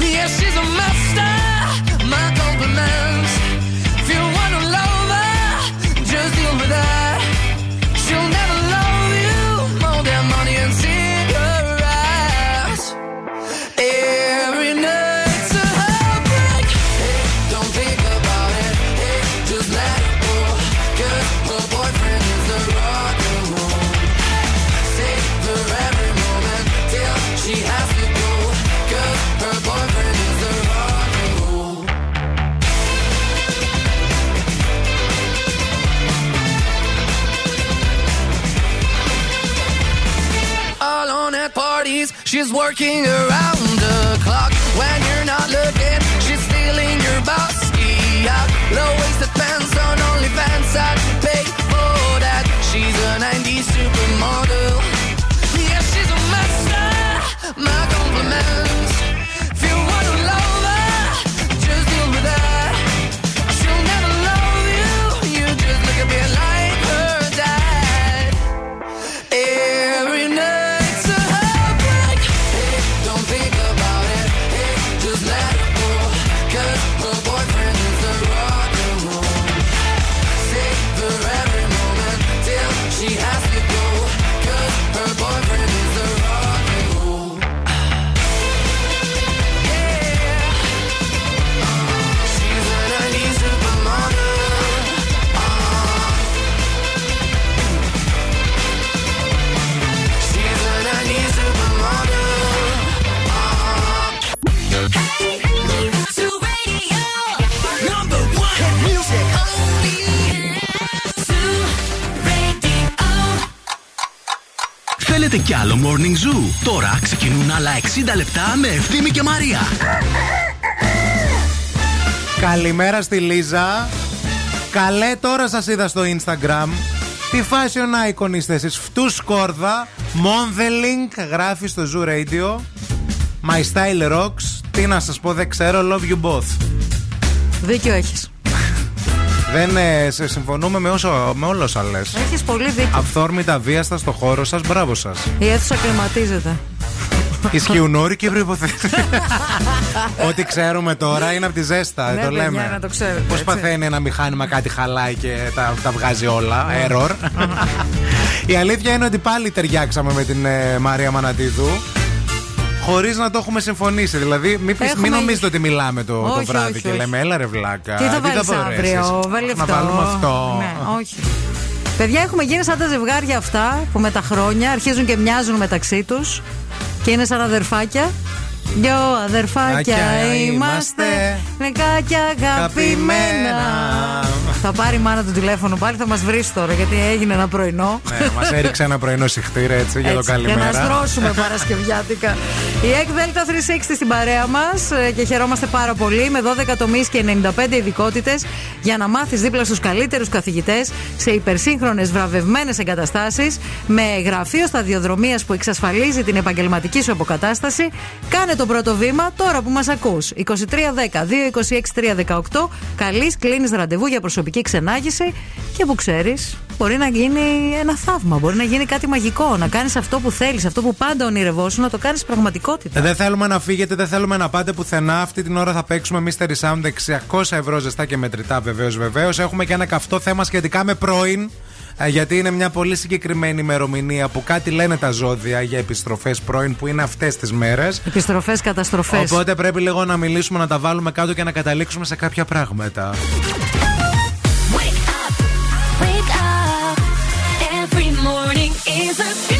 Yeah, she's a master. My compliments. She's working around the clock Θέλετε κι άλλο Morning Zoo. Τώρα ξεκινούν άλλα 60 λεπτά με Ευθύμη και Μαρία. Καλημέρα στη Λίζα. Καλέ, τώρα σας είδα στο Instagram. Τι fashion icon είστε εσείς Φτούς σκόρδα Modeling Γράφει στο Zoo Radio My style rocks Τι να σας πω δεν ξέρω Love you both Δίκιο έχεις. Δεν ε, σε συμφωνούμε με, όσο, με όλα όσα λες Έχεις πολύ δίκιο. Αυθόρμητα βίαστα στο χώρο σας Μπράβο σας Η αίθουσα κλιματίζεται. Ισχύουν όροι και προποθέσει. Ό,τι ξέρουμε τώρα είναι από τη ζέστα. Ναι, το παιδιά, λέμε. να το ξέρετε, Πώς έτσι. παθαίνει ένα μηχάνημα κάτι χαλάει και τα, τα βγάζει όλα. Error. Η αλήθεια είναι ότι πάλι ταιριάξαμε με την ε, Μαρία Μανατίδου. Χωρίς να το έχουμε συμφωνήσει. Δηλαδή, μην, πεις- Έχουμε- μην νομίζετε ότι μιλάμε το, το Όχι, βράδυ όχι, και όχι. λέμε, έλα ρε βλάκα. Τι θα βάλεις δωρέσεις;» αύριο, βάλει Να αυτό. βάλουμε αυτό. Ναι, όχι. Παιδιά, έχουμε γίνει σαν τα ζευγάρια αυτά που με τα χρόνια αρχίζουν και μοιάζουν μεταξύ τους και είναι σαν αδερφάκια. Δυο αδερφάκια Ακια είμαστε. Νεκάκια αγαπημένα. Αγαπημένα. Θα πάρει η μάνα του τηλέφωνο πάλι, θα μας βρει τώρα γιατί έγινε ένα πρωινό. Ναι, μας έριξε ένα πρωινό συχτήρ έτσι για το Έτσι, Για να καλημέρα. στρώσουμε Παρασκευιάτικα. Η ΕΚ Δέλτα 360 στην παρέα μας και χαιρόμαστε πάρα πολύ με 12 τομείς και 95 ειδικότητες για να μάθεις δίπλα στους καλύτερους καθηγητές σε υπερσύγχρονες βραβευμένες εγκαταστάσεις με γραφείο σταδιοδρομίας που εξασφαλίζει την επαγγελματική σου αποκατάσταση. Κάνε το πρώτο βήμα τώρα που μας ακούς. 2310-226-318. Καλεί, κλείνεις ραντεβού για προσωπική ξενάγηση και που ξέρεις, μπορεί να γίνει ένα θαύμα. Μπορεί να γίνει κάτι μαγικό. Να κάνεις αυτό που θέλεις, αυτό που πάντα ονειρευόσουν, να το κάνεις πραγματικότητα. Ε, Δεν θέλουμε να φύγετε, δεν θέλουμε να πάτε πουθενά. Αυτή την ώρα θα παίξουμε Mystery Sound 600 ευρώ ζεστά και μετρητά βεβαίως βεβαίως. Έχουμε και ένα καυτό θέμα σχετικά με πρώην. Ε, Γιατί είναι μια πολύ συγκεκριμένη ημερομηνία που κάτι λένε τα ζώδια για επιστροφές πρώην που είναι αυτές τις μέρες. Επιστροφές, καταστροφές. Οπότε πρέπει λίγο να μιλήσουμε, να τα βάλουμε κάτω και να καταλήξουμε σε κάποια πράγματα. Wake up. Every morning is a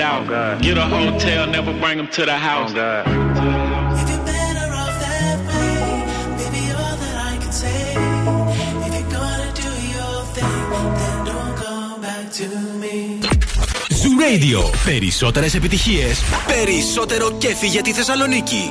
find out. Oh Get a hotel, never bring them oh, Radio. Περισσότερες επιτυχίες, περισσότερο κέφι για τη Θεσσαλονίκη.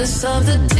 Regardless of the tears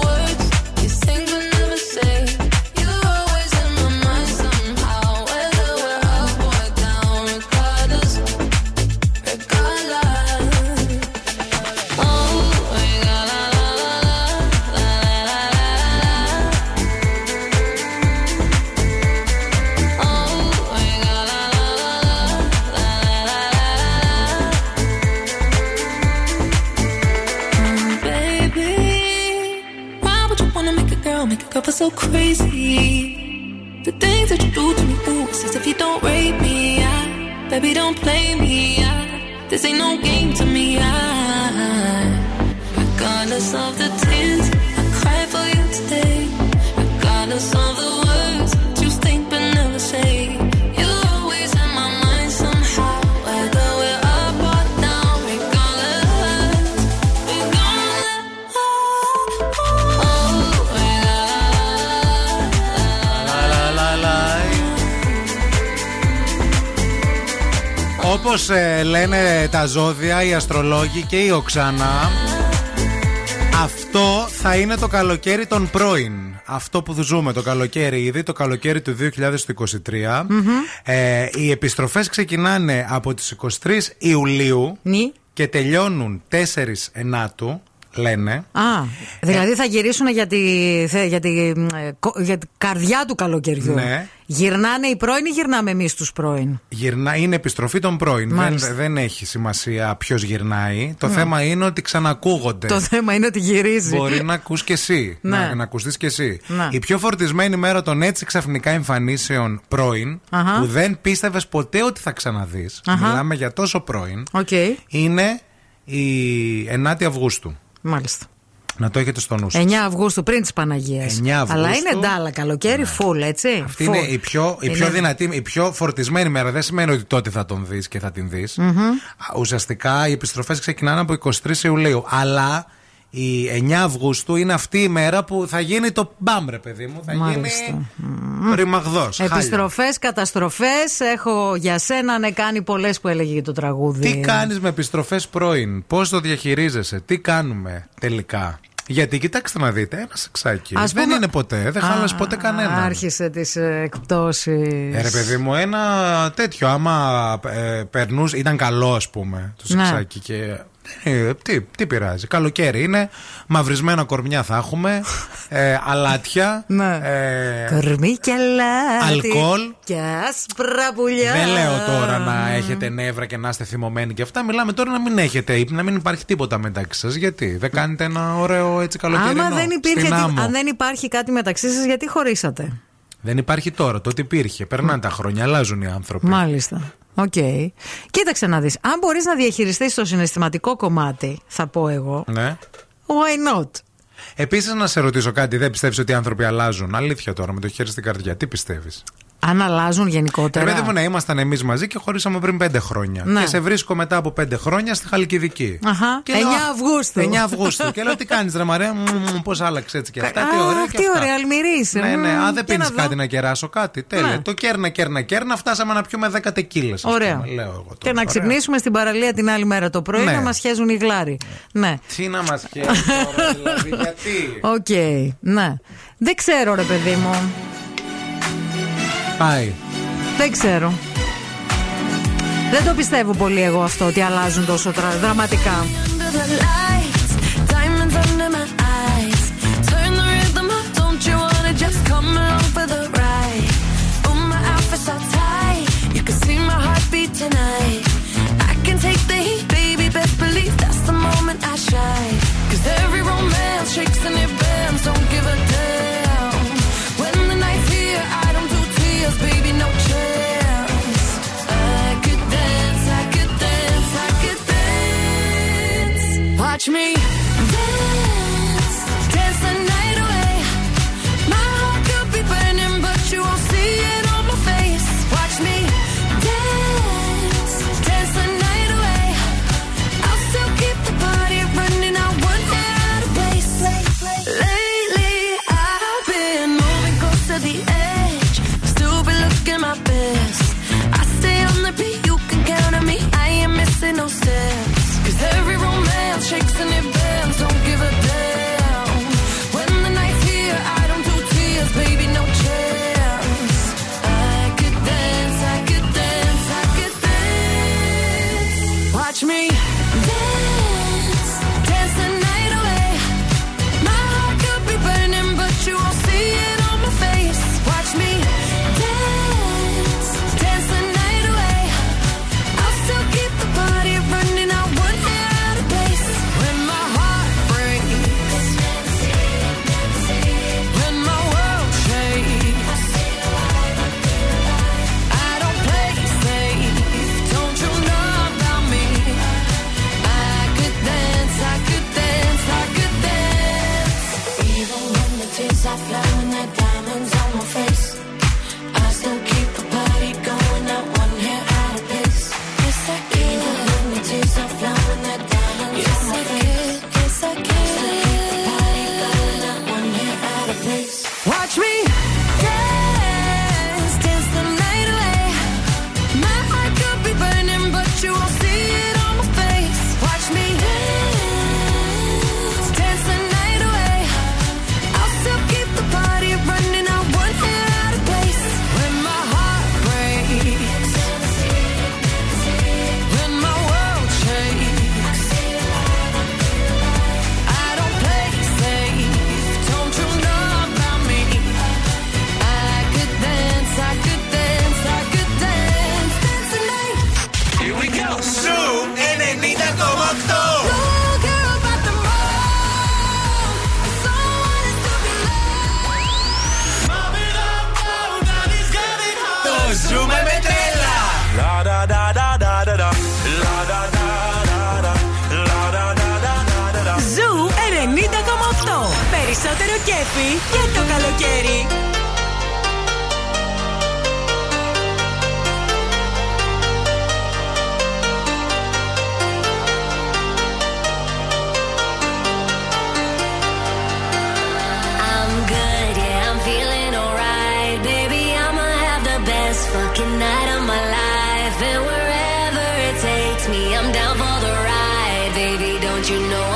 play me. I, this ain't no game to me. I, regardless of the Όπως λένε τα ζώδια, οι αστρολόγοι και η Οξάνα, αυτό θα είναι το καλοκαίρι των πρώην. Αυτό που ζούμε το καλοκαίρι ήδη, το καλοκαίρι του 2023. Ε, οι επιστροφές ξεκινάνε από τις 23 Ιουλίου και τελειώνουν 4 Ενάτου, λένε. Α, δηλαδή θα γυρίσουν για τη, θε- για, τη, ε, κο- για την καρδιά του καλοκαιριού. Ναι. Γυρνάνε οι πρώην ή γυρνάμε εμείς τους πρώην; Γυρνά, είναι επιστροφή των πρώην. Δεν, Μάλιστα. δεν έχει σημασία ποιος γυρνάει. Το Ναι. θέμα είναι ότι ξανακούγονται. Το θέμα είναι ότι γυρίζει. Μπορεί να ακούς και εσύ. Ναι. Να, να ακουστείς και εσύ. Ναι. Η πιο φορτισμένη μέρα των έτσι ξαφνικά εμφανίσεων πρώην, Αχα. που δεν πίστευες ποτέ ότι θα ξαναδείς, Αχα. μιλάμε για τόσο πρώην, Οκ. είναι η 9η Αυγούστου. Μάλιστα. Να το έχετε στο νου σας. 9 Αυγούστου πριν της Παναγίας. 9 Αυγούστου. Αλλά είναι ντάλα καλοκαίρι, full, έτσι. Αυτή είναι η πιο, η πιο Είναι- δυνατή, η πιο φορτισμένη μέρα. Δεν σημαίνει ότι τότε θα τον δεις και θα την δεις. Μμμ. Ουσιαστικά οι επιστροφές ξεκινάνε από 23 Ιουλίου. Αλλά η 9 Αυγούστου είναι αυτή η μέρα που θα γίνει το μπαμ, ρε παιδί μου. Θα Μάλιστα. γίνει ρημαγδός. χάλια. Επιστροφές, καταστροφές. Έχω για σένα ναι κάνει πολλές που έλεγε και το τραγούδι. Τι κάνεις με επιστροφές πρώην, πώς το διαχειρίζεσαι, τι κάνουμε τελικά; Γιατί κοιτάξτε να δείτε, ένα σεξάκι. Ας δεν πούμε- είναι ποτέ, δεν χάλασε ποτέ κανένα. Άρχισε τις εκπτώσεις. Ε, ρε παιδί μου, ένα τέτοιο. Άμα ε, περνούσε, ήταν καλό, ας πούμε, το Ναι. σεξάκι. Και, ε, τι, τι πειράζει. Καλοκαίρι είναι. Μαυρισμένα κορμιά θα έχουμε. Ε, αλάτια. Ναι. Ε, Κορμί και αλάτι. Αλκοόλ. Και άσπρα πουλιά. δεν λέω τώρα να έχετε νεύρα και να είστε θυμωμένοι και αυτά. Μιλάμε τώρα να μην έχετε ύπνο, να μην υπάρχει τίποτα μεταξύ σας. Γιατί δεν κάνετε ένα ωραίο έτσι καλοκαιρινό. Άμα δεν, υπήρχε, στην τι- άμμο. αν δεν υπάρχει κάτι μεταξύ σας, γιατί χωρίσατε; Δεν υπάρχει τώρα. Τότε υπήρχε. Περνάνε τα χρόνια, αλλάζουν οι άνθρωποι. Μάλιστα. OK. Okay. Κοίταξε να δεις. Αν μπορείς να διαχειριστείς το συναισθηματικό κομμάτι, θα πω εγώ. Ναι. Why not; Επίσης, να σε ρωτήσω κάτι. Δεν πιστεύεις ότι οι άνθρωποι αλλάζουν; Αλήθεια τώρα, με το χέρι στην καρδιά. Τι πιστεύεις; αν αλλάζουν γενικότερα. Πρέπει μου να ήμασταν εμείς μαζί και χωρίσαμε πριν πέντε χρόνια. Ναι. Και σε βρίσκω μετά από πέντε χρόνια στη Χαλκιδική. Αχα. Και 9 λέω, Αυγούστου. 9 Αυγούστου. και λέω τι κάνεις, ρε Μαρέα, πώς άλλαξε έτσι και αυτά. τι ωραία. Τι ωραία. Ναι, ναι. Αν δεν πίνεις κάτι να κεράσω κάτι. Τέλεια. Ναι. Το κέρνα, κέρνα, κέρνα. Φτάσαμε να πιούμε 10 τεκίλες. Ωραία. Και να ξυπνήσουμε στην παραλία την άλλη μέρα το πρωί ναι. να μας χέζουν οι γλάροι. Ναι. Τι να μας χέζουν, δηλαδή γιατί; Οκ. Ναι. Δεν ξέρω, ρε παιδί μου. Δεν ξέρω. Δεν το πιστεύω πολύ εγώ αυτό ότι αλλάζουν τόσο δραματικά. Catch me. τρέφει και το καλοκαίρι. you know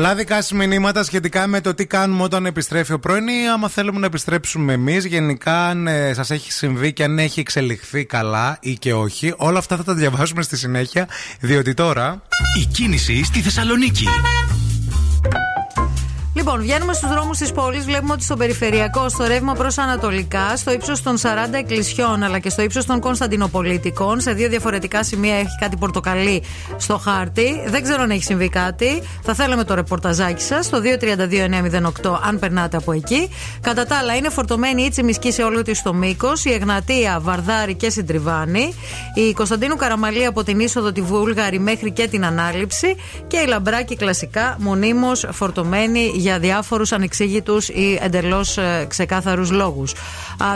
Πολλά δικά σας μηνύματα σχετικά με το τι κάνουμε όταν επιστρέφει ο πρώην ή άμα θέλουμε να επιστρέψουμε εμείς. Γενικά, αν ε, σας έχει συμβεί και αν έχει εξελιχθεί καλά ή και όχι. Όλα αυτά θα τα διαβάσουμε στη συνέχεια, διότι τώρα. Η κίνηση στη Θεσσαλονίκη. Λοιπόν, βγαίνουμε στους δρόμους της πόλης. Βλέπουμε ότι στο περιφερειακό, στο ρεύμα προς Ανατολικά, στο ύψος των 40 εκκλησιών αλλά και στο ύψος των Κωνσταντινοπολίτικων, σε δύο διαφορετικά σημεία έχει κάτι πορτοκαλί στο χάρτη. Δεν ξέρω αν έχει συμβεί κάτι. Θα θέλαμε το ρεπορταζάκι σας στο 232-908, αν περνάτε από εκεί. Κατά τα άλλα, είναι φορτωμένη η Τσιμισκή σε όλο της το μήκος, η Εγνατία, Βαρδάρη και Συντριβάνη, η Κωνσταντίνου Καραμαλή από την είσοδο τη Βούλγαρη μέχρι και την ανάληψη και η Λαμπράκη κλασικά μονίμως φορτωμένη για διάφορους ανεξήγητους ή εντελώς ξεκάθαρους λόγους.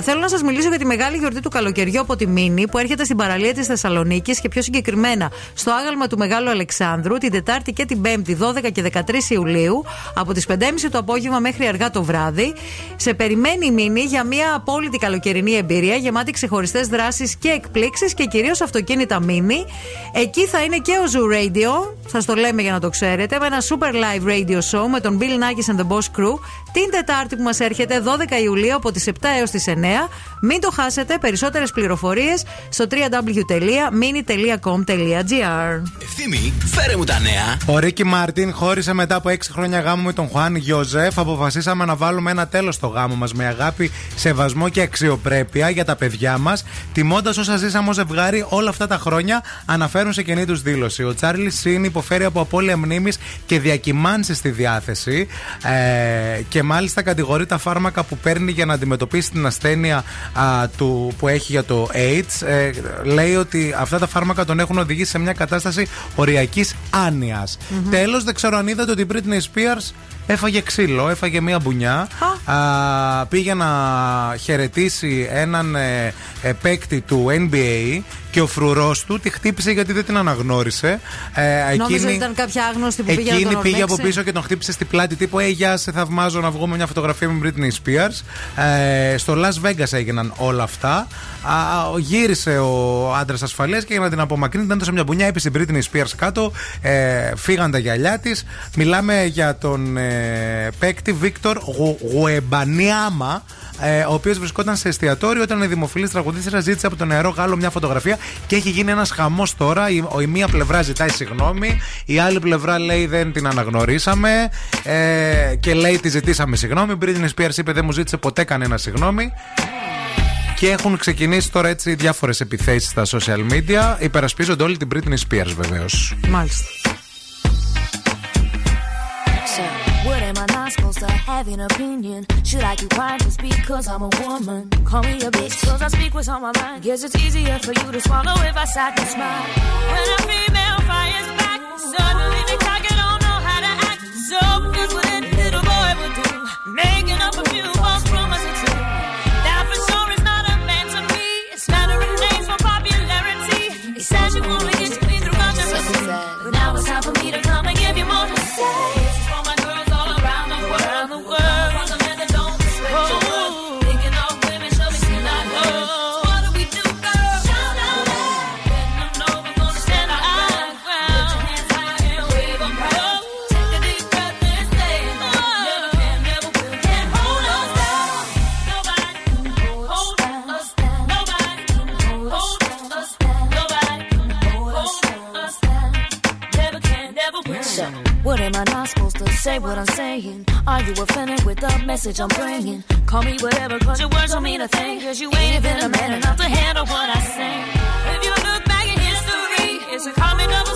Θέλω να σας μιλήσω για τη μεγάλη γιορτή του καλοκαιριού από τη Μίνη που έρχεται στην παραλία της Θεσσαλονίκης και πιο συγκεκριμένα στο άγαλμα του Μεγάλου Αλεξάνδρου την Τετάρτη και την Πέμπτη 12 και 13 Ιουλίου από τις 5.30 το απόγευμα μέχρι αργά το βράδυ. Σε περιμένει η Μίνη για μια απόλυτη καλοκαιρινή εμπειρία γεμάτη ξεχωριστές δράσεις και εκπλήξεις και κυρίως αυτοκίνητα Μίνη. Εκεί θα είναι και ο Zoo Radio, σας το λέμε για να το ξέρετε, με ένα super live radio show με τον Bill And the Boss Crew την Τετάρτη που μας έρχεται 12 Ιουλίου από τις 7 έως τις 9. Μην το χάσετε. Περισσότερες πληροφορίες στο www.mini.com.gr. Ευθύμη, φέρε μου τα νέα. Ο Ρίκι Μάρτιν χώρισε μετά από 6 χρόνια γάμο με τον Τζουάν Γιόζεφ. Αποφασίσαμε να βάλουμε ένα τέλος στο γάμο μας με αγάπη, σεβασμό και αξιοπρέπεια για τα παιδιά μας. Τιμώντας όσα ζήσαμε ως ζευγάρι όλα αυτά τα χρόνια, αναφέρουν σε κοινή τους δήλωση. Ο Τσάρλι Σιν υποφέρει από απώλεια μνήμης και διακυμάνσεις στη διάθεση. Ε, και μάλιστα κατηγορεί τα φάρμακα που παίρνει για να αντιμετωπίσει την ασθένεια α, του, που έχει για το AIDS. Ε, λέει ότι αυτά τα φάρμακα τον έχουν οδηγήσει σε μια κατάσταση οριακής άνοιας. Τέλος, δεν ξέρω αν είδατε ότι η Britney Spears έφαγε ξύλο, έφαγε μία μπουνιά. Α, πήγε να χαιρετήσει έναν ε, ε, παίκτη του NBA και ο φρουρός του τη χτύπησε γιατί δεν την αναγνώρισε. Ε, Νόμιζα ότι ήταν κάποια άγνωστη που πήγε να Εκείνη τον πήγε από ορμήξει. πίσω και τον χτύπησε στην πλάτη τύπου Ε, γεια σε θαυμάζω να βγούμε μια φωτογραφία με Britney Spears. Ε, στο Las Vegas έγιναν όλα αυτά. Α, ο- γύρισε ο άντρας ασφαλείας και για να την απομακρύνει, την έδωσε μια μπουνιά, έπεσε η Britney Spears κάτω. Ε, φύγαν τα γυαλιά της. Μιλάμε για τον ε, παίκτη Βίκτορ Γουεμπανιάμα. Ε, ο οποίος βρισκόταν σε εστιατόριο όταν η δημοφιλής τραγουδίστρια ζήτησε από τον νεαρό Γάλλο μια φωτογραφία και έχει γίνει ένας χαμός τώρα. Η, ο- η μία πλευρά ζητάει συγγνώμη, η άλλη πλευρά λέει δεν την αναγνωρίσαμε ε, και λέει τη ζητήσαμε συγγνώμη. Η Britney Spears είπε δεν μου ζήτησε ποτέ κανένα συγγνώμη. Και έχουν ξεκινήσει τώρα έτσι διάφορες επιθέσεις στα social media. Υπερασπίζονται όλοι την Britney Spears βεβαίως. Μάλιστα. So, what am I not supposed to have an opinion? Should I keep quiet just because I'm a woman? Call me a bitch cause I speak what's on my mind. Guess it's easier for you to swallow if I sat and smile. When a female fires back, suddenly talk and don't know how to act. So here's what any little boy would do. Making up a few say what I'm saying? Are you offended with the message I'm bringing? Call me whatever, cause your words don't mean a thing. Cause you ain't even a man enough to handle what I say. If you look back at history, it's a common double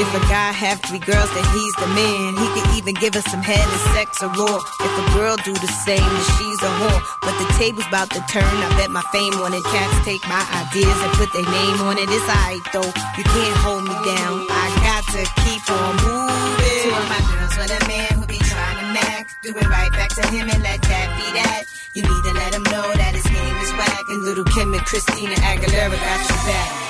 If a guy have three girls, then he's the man. He could even give us some head and sex or raw. If a girl do the same, then she's a whore. But the table's about to turn. I bet my fame on it. Cats take my ideas and put their name on it. It's alright though. You can't hold me down. I got to keep on moving. Two of my girls with a man who be trying to max. Do it right back to him and let that be that. You need to let him know that his game is whack. And little Kim and Christina Aguilera got your back.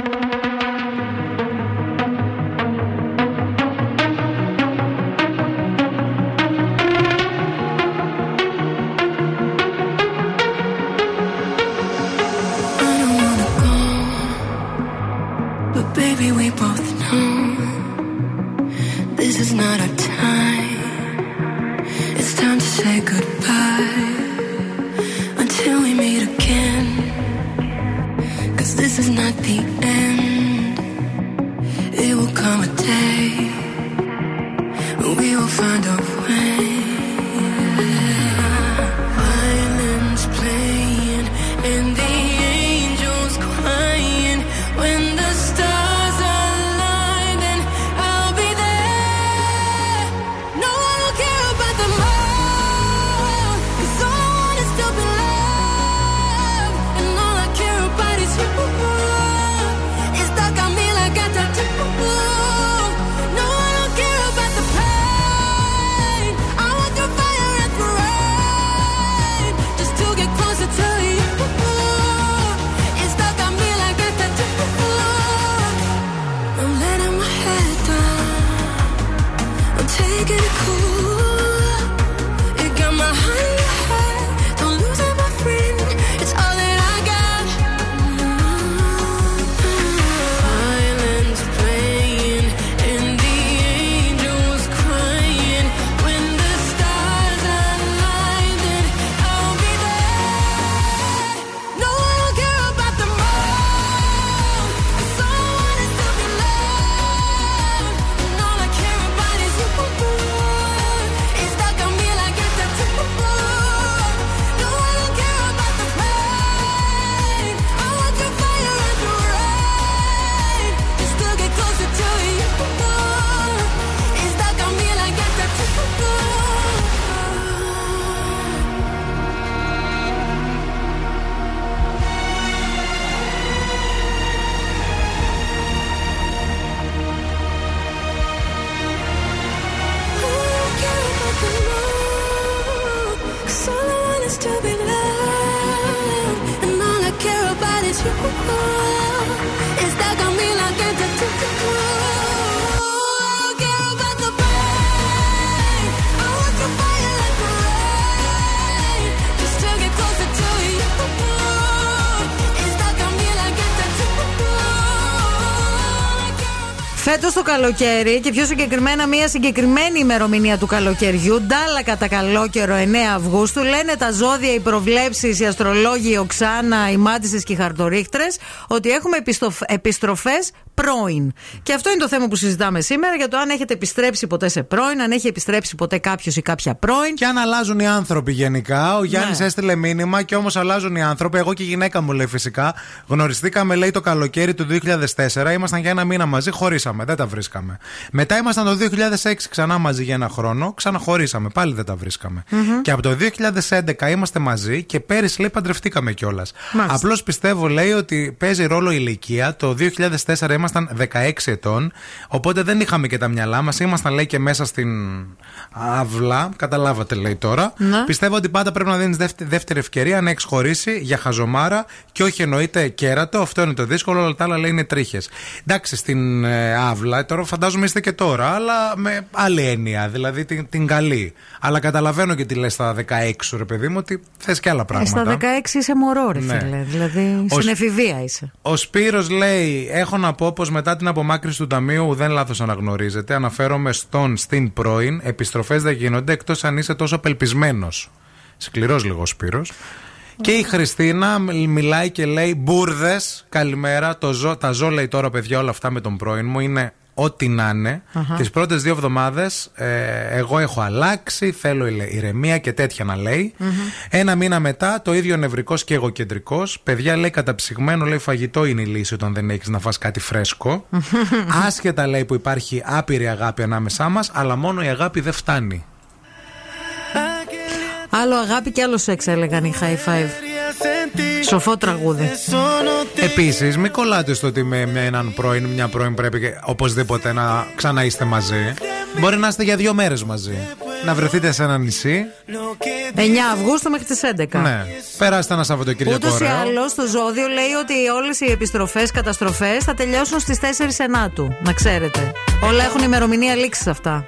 Φέτος το καλοκαίρι και πιο συγκεκριμένα μια συγκεκριμένη ημερομηνία του καλοκαιριού, ντάλα κατά καλό καιρό 9 Αυγούστου, λένε τα ζώδια, οι προβλέψεις, οι αστρολόγοι, η Οξάνα, οι μάτισε και οι χαρτορίχτρες, ότι έχουμε επιστροφές πρώην. Και αυτό είναι το θέμα που συζητάμε σήμερα για το αν έχετε επιστρέψει ποτέ σε πρώην, αν έχει επιστρέψει ποτέ κάποιος ή κάποια πρώην. Και αν αλλάζουν οι άνθρωποι γενικά. Ο Γιάννης Ναι. έστειλε μήνυμα και όμως αλλάζουν οι άνθρωποι. Εγώ και η γυναίκα μου λέει φυσικά. Γνωριστήκαμε, λέει, το καλοκαίρι του 2004. Ήμασταν για ένα μήνα μαζί, χωρίσαμε. βρίσκαμε. Δεν τα βρίσκαμε. Μετά ήμασταν το 2006 ξανά μαζί για ένα χρόνο. Ξαναχωρίσαμε. Πάλι δεν τα βρισκαμε Και από το 2011 είμαστε μαζί και πέρυσι λέει παντρευτήκαμε κιόλας. Μάλιστα. Απλώς πιστεύω λέει ότι παίζει ρόλο η ηλικία. Το 2004 ήμασταν 16 ετών. Οπότε δεν είχαμε και τα μυαλά μας. Ήμασταν λέει και μέσα στην αυλά. Καταλάβατε λέει τώρα. Ναι. Πιστεύω ότι πάντα πρέπει να δίνεις δεύτερη ευκαιρία να έχεις χωρίσει για χαζομάρα και όχι εννοείται κέρατο. Αυτό είναι το δύσκολο. Όλα τα άλλα λέει είναι τρίχες. Εντάξει, στην ε, αύλα, τώρα φαντάζομαι είστε και τώρα, αλλά με άλλη έννοια, δηλαδή την, την καλή. Αλλά καταλαβαίνω και τι λες στα 16 σου, ρε παιδί μου, ότι θες και άλλα Ε, πράγματα. στα 16 είσαι μωρό, ρε Ναι. φίλε. Δηλαδή Ο στην Σ- εφηβεία είσαι. Ο Σπύρος λέει: Έχω να πω πως μετά την απομάκρυνση του ταμείου δεν λάθος αναγνωρίζεται. Αναφέρομαι στον στην πρώην. Επιστροφές δεν γίνονται εκτός αν είσαι τόσο απελπισμένος. Σκληρός λίγο ο Σπύρος. Και η Χριστίνα μι- μιλάει και λέει: Μπούρδε, καλημέρα. Το ζω, τα ζω, λέει τώρα, παιδιά, όλα αυτά με τον πρώην μου. Είναι ό,τι να είναι. Αχα. Τις πρώτες δύο εβδομάδες εγώ έχω αλλάξει. Θέλω ηρε- ηρεμία και τέτοια να λέει. Ένα μήνα μετά το ίδιο νευρικός και εγωκεντρικός. Παιδιά λέει καταψυγμένο, λέει φαγητό είναι η λύση όταν δεν έχεις να φας κάτι φρέσκο. Άσχετα λέει που υπάρχει άπειρη αγάπη ανάμεσά μας, αλλά μόνο η αγάπη δεν φτάνει. Άλλο αγάπη και άλλο σεξ έλεγαν οι high five. Σοφό τραγούδι. Επίσης, μην κολλάτε στο ότι με, με έναν πρώην, μια πρώην πρέπει και οπωσδήποτε να ξανά είστε μαζί. Μπορεί να είστε για δύο μέρες μαζί. Να βρεθείτε σε ένα νησί. 9 Αυγούστου μέχρι τις 11. Ναι. Περάστε ένα Σαββατοκύριακο Ούτως ή ωραίο. άλλως το ζώδιο λέει ότι όλες οι επιστροφές, καταστροφές θα τελειώσουν στις 4 Ενάτου. Να ξέρετε. Όλα έχουν ημερομηνία λήξης αυτά.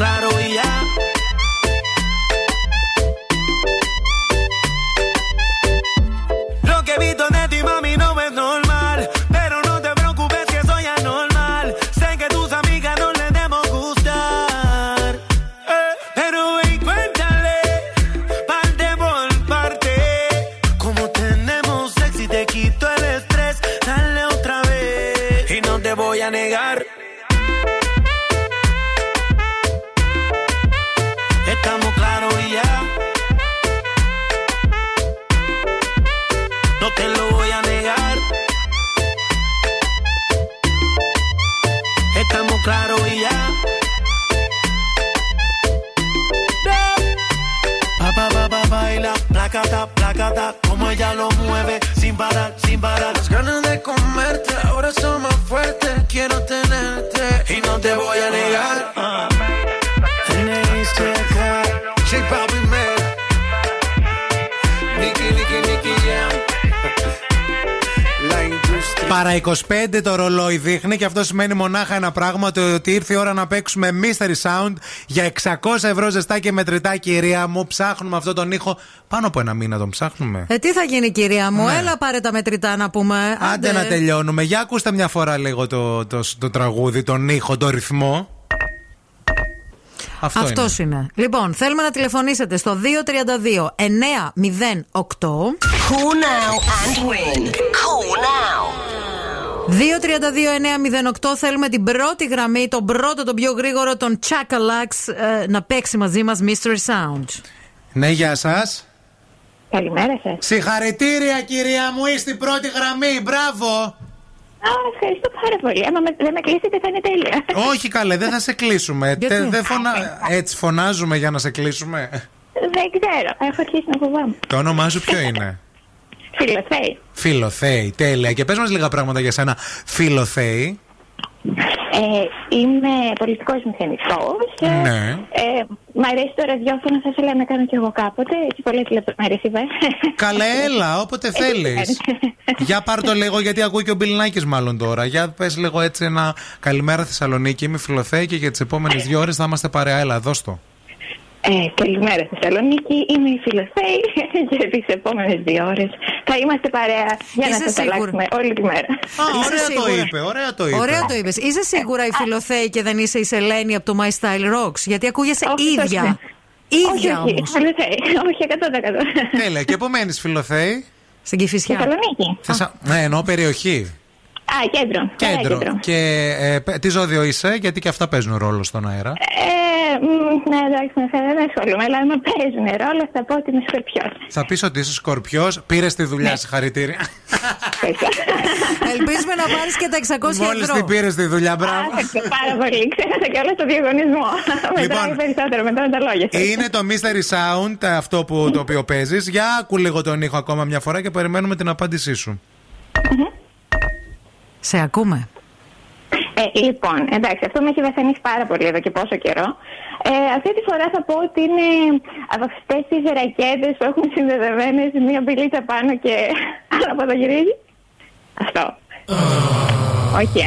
claro y ya. Como ella lo mueve, sin parar, sin parar. Las ganas de comerte ahora son más fuertes. Quiero tenerte y no te voy a negar. Παρά 25 το ρολόι δείχνει και αυτό σημαίνει μονάχα ένα πράγμα το ότι ήρθε η ώρα να παίξουμε Mystery Sound για 600 ευρώ ζεστά και μετρητά κυρία μου. Ψάχνουμε αυτό τον ήχο. Πάνω από ένα μήνα τον ψάχνουμε. Ε, τι θα γίνει, κυρία μου, Ναι. έλα πάρε τα μετρητά να πούμε. Άντε να τελειώνουμε. Για ακούστε μια φορά λίγο το, το, το τραγούδι, τον ήχο, τον ρυθμό. Αυτό Αυτός είναι. είναι. Λοιπόν, θέλουμε να τηλεφωνήσετε στο 232 908. Call now and win. Call now. 232-908 θέλουμε την πρώτη γραμμή, τον πρώτο, τον πιο γρήγορο, τον Chakalax ε, να παίξει μαζί μας Mystery Sound. Ναι, γεια σας. Καλημέρα σας. Συγχαρητήρια, κυρία μου, είστε η πρώτη γραμμή. Μπράβο. Α, ευχαριστώ πάρα πολύ. Άμα με- δεν με κλείσετε θα είναι τέλεια. Όχι καλέ, δεν θα σε κλείσουμε. Γιατί; Τε- δεν φωνα... Έτσι φωνάζουμε για να σε κλείσουμε. Δεν ξέρω. Έχω αρχίσει να φοβάμαι. Το όνομά σου ποιο είναι; Φιλοθέη. Φιλοθέη, τέλεια. Και πες μας λίγα πράγματα για σένα. Φιλοθέη. Ε, είμαι πολιτικός μηχανικός. Ναι. Ε, μ' αρέσει το ραδιόφωνο, θα ήθελα να κάνω κι εγώ κάποτε. Έχει πολλέ λεπτομέρειε, είπε. Καλέ, έλα, όποτε θέλεις. Για πάρ το λίγο, γιατί ακούει και ο Μπιλνάκη μάλλον τώρα. Για πες λίγο έτσι ένα καλημέρα Θεσσαλονίκη. Είμαι φιλοθέη και για τις επόμενες δύο ώρες θα είμαστε παρέα. Έλα, δώσ' το. Ε, καλημέρα Θεσσαλονίκη, είμαι η Φιλοθέη και τις επόμενες δύο ώρες θα είμαστε παρέα για Είσαι να σας σίγουρη; αλλάξουμε όλη τη μέρα. Α, Είσαι ωραία το σίγουρα; είπε, ωραία το είπε. Ωραία το είπες. Είσαι σίγουρα η Φιλοθέη και δεν είσαι η Σελένη από το My Style Rocks. Γιατί ακούγεσαι Όχι, ίδια. όχι. ίδια όχι, όμως. όχι, Φιλοθέη, όχι 100%. Τέλεια. Και πού μένει, φιλοθέη; Στην Κυφυσιά. Θεσσαλονίκη. Θεσσα... Ναι, εννοώ περιοχή. Α, κέντρο. Κέντρο. Κέντρο. Και ε, πε- τι ζώδιο είσαι, γιατί και αυτά παίζουν ρόλο στον αέρα. Ε, μ, ναι, εντάξει, με φαίνεται, δεν ασχολούμαι, αλλά άμα παίζουν ρόλο θα πω ότι είμαι σκορπιός. Θα πεις ότι είσαι σκορπιός, πήρες τη δουλειά, συγχαρητήρια. Ελπίζουμε να πάρεις και τα 600 Μόλις ευρώ. την πήρες τη δουλειά, μπράβο. Άχα, πάρα πολύ. Ξέχασα και όλο το διαγωνισμό. Μετράει περισσότερο μετά με τα λόγια σας. Είναι το Mystery Sound ε, αυτό που, το οποίο παίζεις. Για άκου λίγο τον ήχο ακόμα μια φορά και περιμένουμε την απάντησή σου. Σε ακούμε. Ε, λοιπόν, εντάξει, αυτό με έχει βασανίσει πάρα πολύ εδώ και πόσο καιρό. Ε, αυτή τη φορά θα πω ότι είναι από αυτέ τι ρακέτες που έχουν συνδεδεμένες μία μπιλίτσα πάνω και αναποδογυρίζει. Αυτό. Όχι. ε.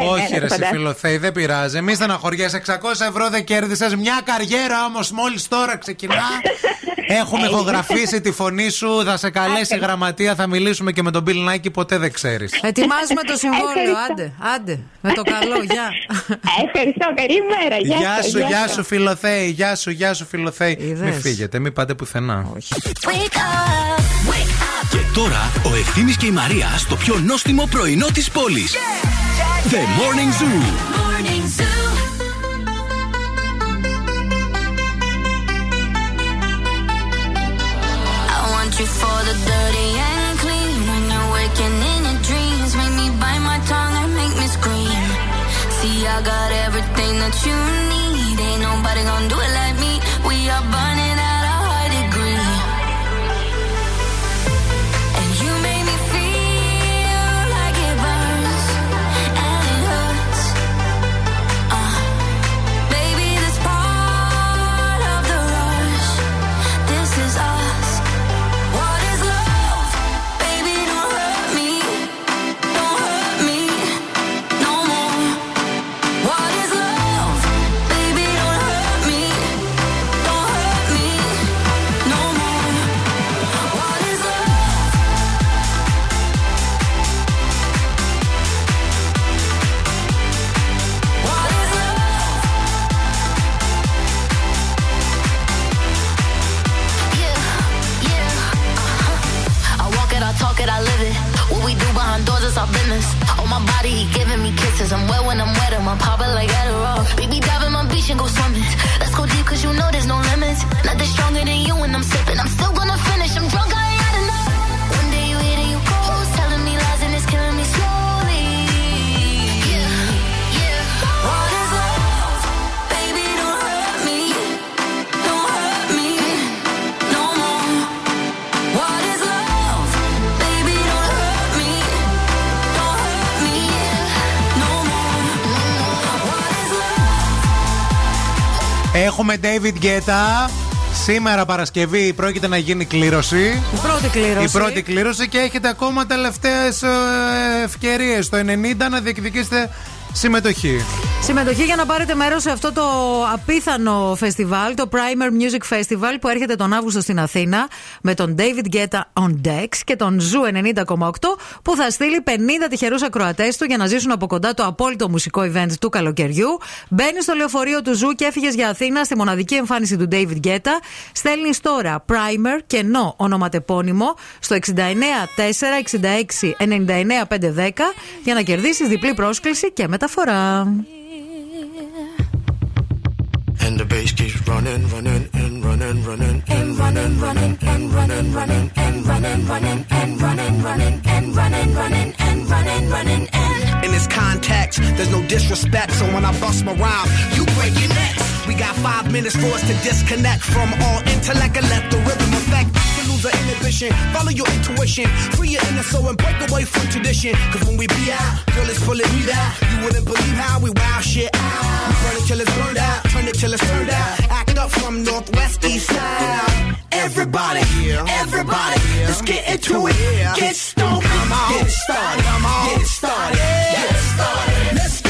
Ε, ναι, Όχι, ναι, ρε, σε φαντάζομαι. φιλοθέη, δεν πειράζει. Μη στεναχωριέσαι. 600 ευρώ δεν κέρδισες. Μια καριέρα όμως μόλις τώρα ξεκινά. Έχουμε ηχογραφήσει τη φωνή σου. Θα σε καλέσει η γραμματεία. Θα μιλήσουμε και με τον Bill Nike. Ποτέ δεν ξέρεις. Ετοιμάζουμε το συμβόλαιο. Ευχαριστώ. Άντε, άντε. Με το καλό, γεια. Ευχαριστώ, καλημέρα. Γεια, Γεια σας, σου, γεια σας. σου, φιλοθέη. Γεια σου, γεια σου, φιλοθέη. Είδες. Μην φύγετε, μην πάτε πουθενά. Και τώρα ο Ευθύμης και η Μαρία στο πιο νόστιμο πρωινό της πόλης. The Morning Zoo. I want you for the dirty and clean. When you're waking in your dreams, make me bite my tongue and make me scream. See, I got everything that you need. Ain't nobody gonna do it I'm wet when I'm wet, I'm popping like Adderall. Έχουμε David Guetta. Σήμερα Παρασκευή πρόκειται να γίνει κλήρωση. Η πρώτη κλήρωση. Η πρώτη κλήρωση και έχετε ακόμα τελευταίες ευκαιρίες το 90 να διεκδικήσετε συμμετοχή. Συμμετοχή για να πάρετε μέρος σε αυτό το απίθανο φεστιβάλ, το Primer Music Festival που έρχεται τον Αύγουστο στην Αθήνα με τον David Guetta on Decks και τον Zoo 90,8 που θα στείλει 50 τυχερούς ακροατές του για να ζήσουν από κοντά το απόλυτο μουσικό event του καλοκαιριού. Μπαίνει στο λεωφορείο του Zoo και έφυγες για Αθήνα στη μοναδική εμφάνιση του David Guetta. Στέλνεις τώρα Primer και ενώ ονοματεπώνυμο στο 69 466 99 510 για να κερδίσεις διπλή πρόσκληση και μεταφορά. And the bass keeps running, running, and running, running, and running, running, and running, running, and running, running, and running, running, and running, running, and running, running, and And it's context. There's no disrespect, so when I bust my rhyme, you break your neck. We got five minutes for us to disconnect from all intellect and let the rhythm affect. Lose the inhibition, follow your intuition, free your inner soul and break away from tradition. Cause when we be out, girl, it's pulling me out. You wouldn't believe how we wow shit out. We burn it till it's burned out, turn it till it's turned out. Act up from northwest east side. Everybody, everybody, let's get into it. Get stoned, get it started, get it started, get it started. Let's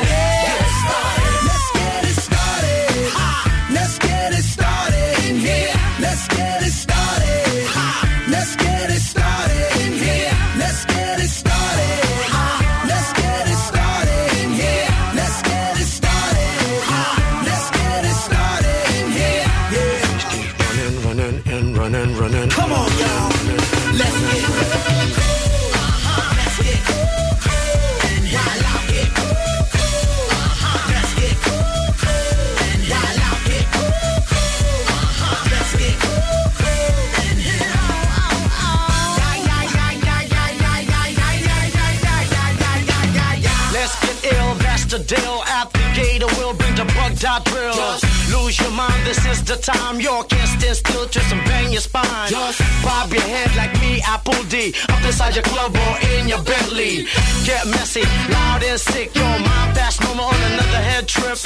bring the bug dot drill. Lose your mind, this is the time. You can't stand still, twist and bang your spine. Just bob your head like me, Apple D. Up inside your club or in your Bentley. Get messy, loud and sick. Your mind fast, no more on another head trip.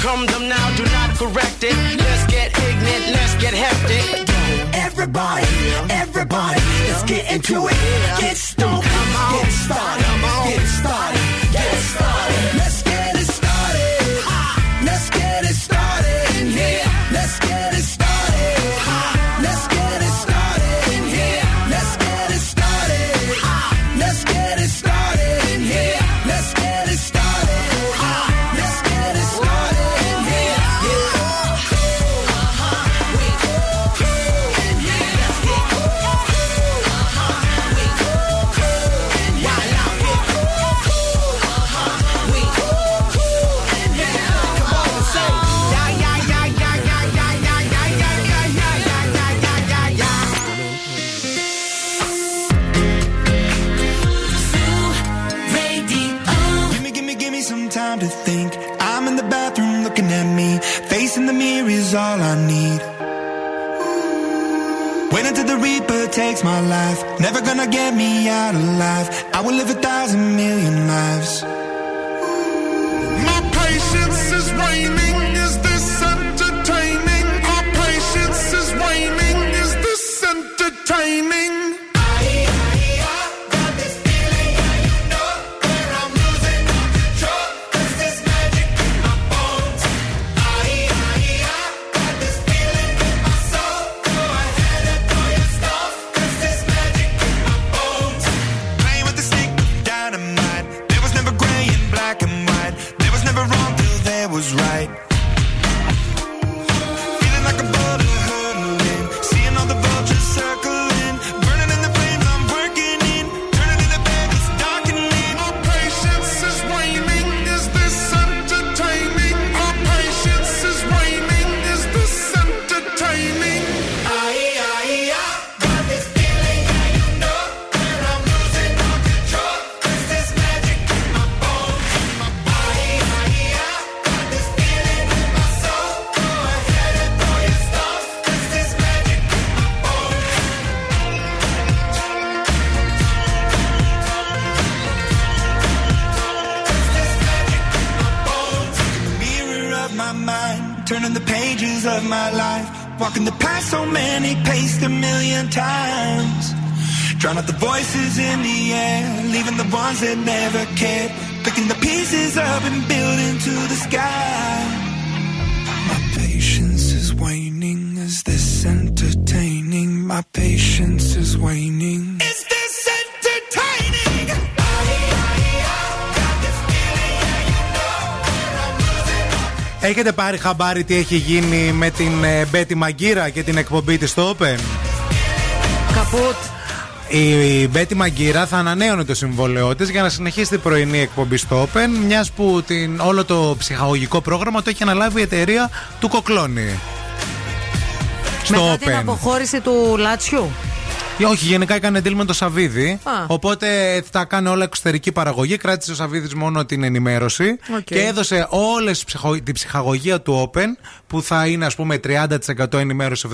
Come them now, do not correct it. Let's get ignorant, let's get hectic. Everybody, everybody, let's get into it. Get stoked, get started, get started, takes my life. Never gonna get me out alive. I will live a thousand million lives. Leaving the ones that never cared. Picking the pieces up and building to the sky. My patience is waning. Is this entertaining? My patience is waning. Is this entertaining? Έχετε πάρει χαμπάρι τι έχει γίνει με την ε, Μπέτη Μαγκύρα και την εκπομπή της στο Open. Καπούτ. Η Μπέττυ Μαγγίρα θα ανανέωνε το συμβόλαιό της για να συνεχίσει την πρωινή εκπομπή στο Open, μιας που την, όλο το ψυχαγωγικό πρόγραμμα το έχει αναλάβει η εταιρεία του Κοκλώνη. Στο Μετά την Open. αποχώρηση του Λάτσιου. Ε, Όχι, γενικά έκανε deal με το Σαββίδη. Α. Οπότε τα κάνει όλα εξωτερική παραγωγή. Κράτησε ο Σαββίδης μόνο την ενημέρωση Οκ. και έδωσε όλη την ψυχαγωγία του Open, που θα είναι ας πούμε 30% ενημέρωση,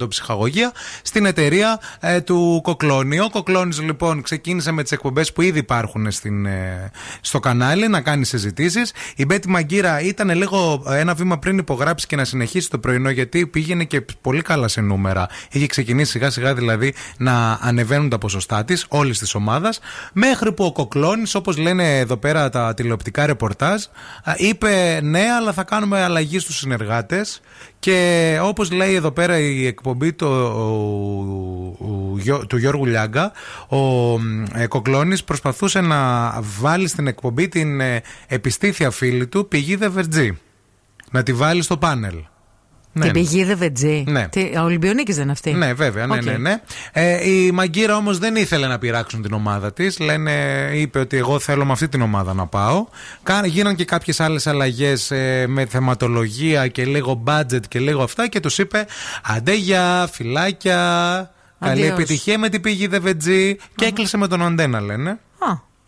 70% ψυχαγωγία, στην εταιρεία ε, του Κοκλώνη. Ο Κοκλώνης λοιπόν ξεκίνησε με τις εκπομπές που ήδη υπάρχουν στην, ε, στο κανάλι να κάνει συζητήσεις. Η Μπέτη Μαγκύρα ήταν λίγο ε, ένα βήμα πριν υπογράψει και να συνεχίσει το πρωινό, γιατί πήγαινε και πολύ καλά σε νούμερα. Είχε ξεκινήσει σιγά σιγά δηλαδή να ανεβαίνουν τα ποσοστά της, όλης της ομάδας, μέχρι που ο Κοκλώνης, όπως λένε εδώ πέρα τα τηλεοπτικά ρεπορτάζ, α, είπε ναι, αλλά θα κάνουμε αλλαγή στους συνεργάτες. Και όπως λέει εδώ πέρα η εκπομπή το, ο- ο- Γιώ- του Γιώργου Λιάγκα, ο ε, Κοκλώνης προσπαθούσε να βάλει στην εκπομπή την ε, επιστήθια φίλη του Πηγή Δεβετζή. Να τη βάλει στο πάνελ. Την Πηγή Δεβετζή. Ναι. Τι, ο Ολυμπιονίκης δεν είναι αυτή; Ναι, βέβαια, ναι, Οκ. ναι, ναι. Ε, η Μαγγίρα όμως δεν ήθελε να πειράξουν την ομάδα της. Λένε, είπε ότι εγώ θέλω με αυτή την ομάδα να πάω. Κα- Γίναν και κάποιες άλλες αλλαγές με θεματολογία και λίγο budget και λίγο αυτά και τους είπε άντε γεια φιλάκια. Καλή Αντίος. επιτυχία με την Πηγή Δεβετζή. Και έκλεισε με τον Αντένα, λένε. Α,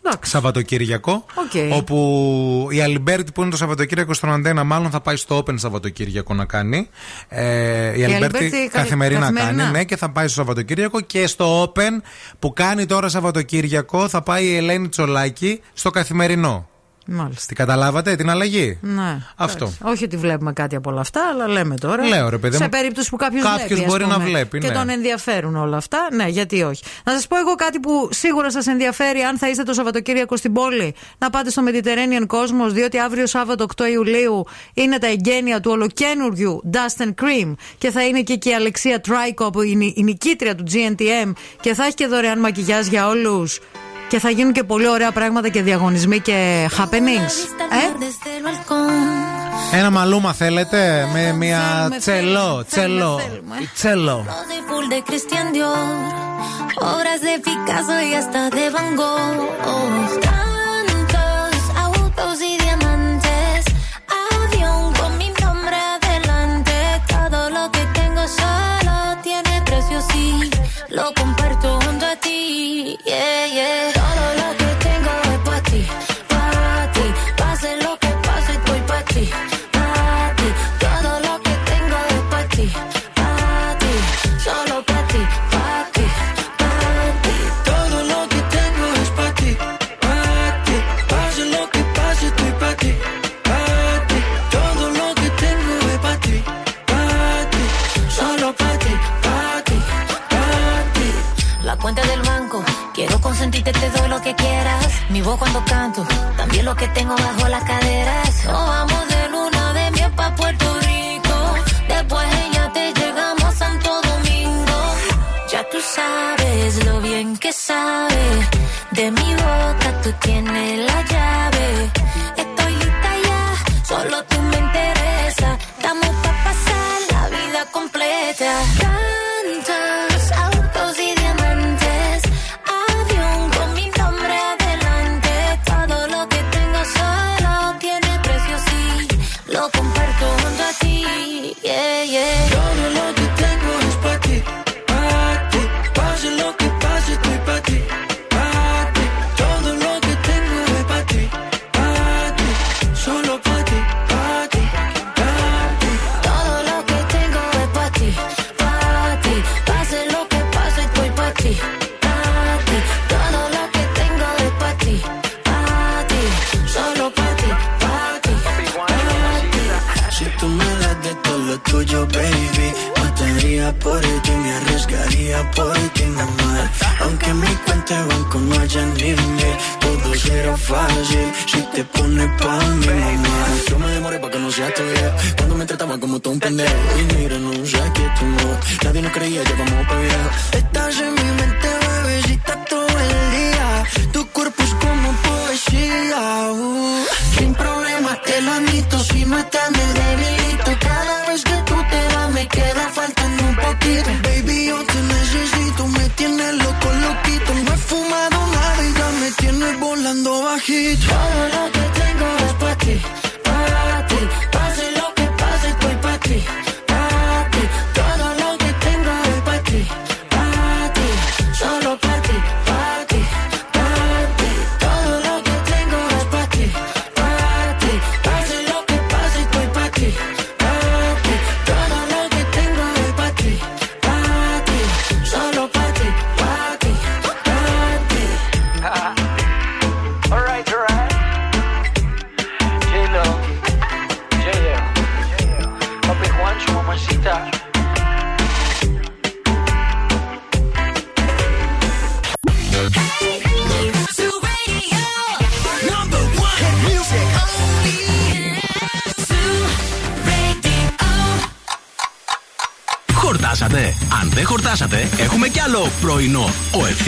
εντάξει. Σαββατοκύριακο. Οκ. Όπου η Αλιμπέρτη που είναι το Σαββατοκύριακο στον Αντένα, μάλλον θα πάει στο Open Σαββατοκύριακο να κάνει. Ε, η, Αλιμπέρτη Αλιμπέρτη κα- καθημερινά, καθημερινά. κάνει, ναι, και θα πάει στο Σαββατοκύριακο. Και στο Open που κάνει τώρα Σαββατοκύριακο θα πάει η Ελένη Τσολάκη στο καθημερινό. Μάλιστα. Τι καταλάβατε, την αλλαγή; Ναι. Αυτό. εντάξει. Όχι ότι βλέπουμε κάτι από όλα αυτά, αλλά λέμε τώρα. Λέω, ρε παιδί Σε μου, περίπτωση που κάποιος κάποιος βλέπει. ας μπορεί να πούμε, βλέπει, Και ναι. τον ενδιαφέρουν όλα αυτά. Ναι, γιατί όχι. Να σας πω εγώ κάτι που σίγουρα σας ενδιαφέρει αν θα είστε το Σαββατοκύριακο στην πόλη. Να πάτε στο Mediterranean Cosmos, διότι αύριο Σάββατο 8 Ιουλίου είναι τα εγγένεια του ολοκένουργιου Dust and Cream. Και θα είναι και εκεί η Αλεξία Τράικο που είναι η νικήτρια του GNTM. Και θα έχει και δωρεάν μακιγιάζ για όλους. Και θα γίνουν και πολύ ωραία πράγματα και διαγωνισμοί και happenings. Ε? Ένα μαλούμα θέλετε με μία τσελό, τσελό, τσελό. Quiero consentirte, te doy lo que quieras. Mi voz cuando canto, también lo que tengo bajo las caderas. Nos vamos de luna de miel pa' Puerto Rico. Después ella te llegamos a Santo Domingo. Ya tú sabes lo bien que sabe. De mi boca tú tienes la llave. Estoy lista ya, solo tú me interesa. Estamos pa' pasar la vida completa. tuyo, baby. Mataría por ti, me arriesgaría por ti, mamá. Aunque mi cuenta banco no haya nivel, todo será fácil si te pones pa' mi mamá. Yo me demoré pa' que no seas tuya, cuando me trataban como todo un pendejo. Y mira, no sé qué tú no, nadie nos creía, ya vamos pa' allá. Estás en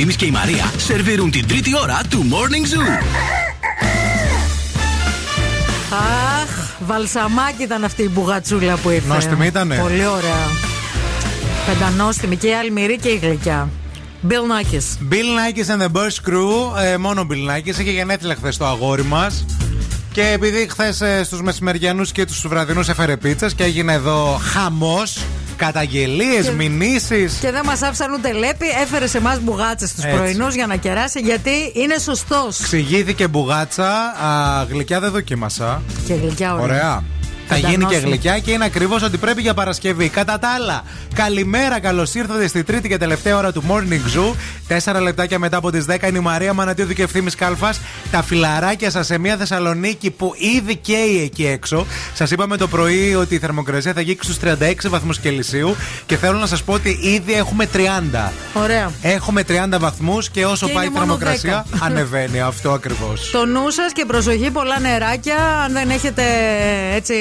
Ευθύμης και η Μαρία σερβίρουν την τρίτη ώρα του Morning Zoo. Αχ, βαλσαμάκι ήταν αυτή η μπουγατσούλα που ήρθε. Νόστιμη ήτανε. Πολύ ωραία. Πεντανόστιμη και η αλμυρή και η γλυκιά. Bill Nackis. Bill Nackis and the Burst Crew. Ε, μόνο Bill Nackis. Είχε γενέθλια χθες το αγόρι μας. Και επειδή χθες στους μεσημεριανούς και τους βραδινούς έφερε πίτσες και έγινε εδώ χαμός, καταγγελίες, Και- μηνύσεις. Και δεν μας άφησαν ούτε λέπη, έφερε σε εμάς μπουγάτσες τους Έτσι. πρωινούς για να κεράσει, γιατί είναι σωστός. Ξηγήθηκε μπουγάτσα. Α, γλυκιά δεν δοκίμασα. Και γλυκιά ωραία. Ωραία. Θα γίνει και Πεντανόστιμη. γλυκιά και είναι ακριβώς ότι πρέπει για Παρασκευή. Κατά τα άλλα, καλημέρα, καλώς ήρθατε στη τρίτη και τελευταία ώρα του Morning Zoo. Τέσσερα λεπτάκια μετά από τις 10 είναι η Μαρία Μανατίδου και ευθύνη Κάλφας. Τα φιλαράκια σας σε μια Θεσσαλονίκη που ήδη καίει εκεί έξω. Σας είπαμε το πρωί ότι η θερμοκρασία θα γύξει στους 36 βαθμούς Κελσίου και θέλω να σας πω ότι ήδη έχουμε 30. Ωραία. Έχουμε 30 βαθμούς και όσο Και πάει η είναι μόνο θερμοκρασία 10. ανεβαίνει αυτό ακριβώς. Το νου σας και προσοχή, πολλά νεράκια. Αν δεν έχετε έτσι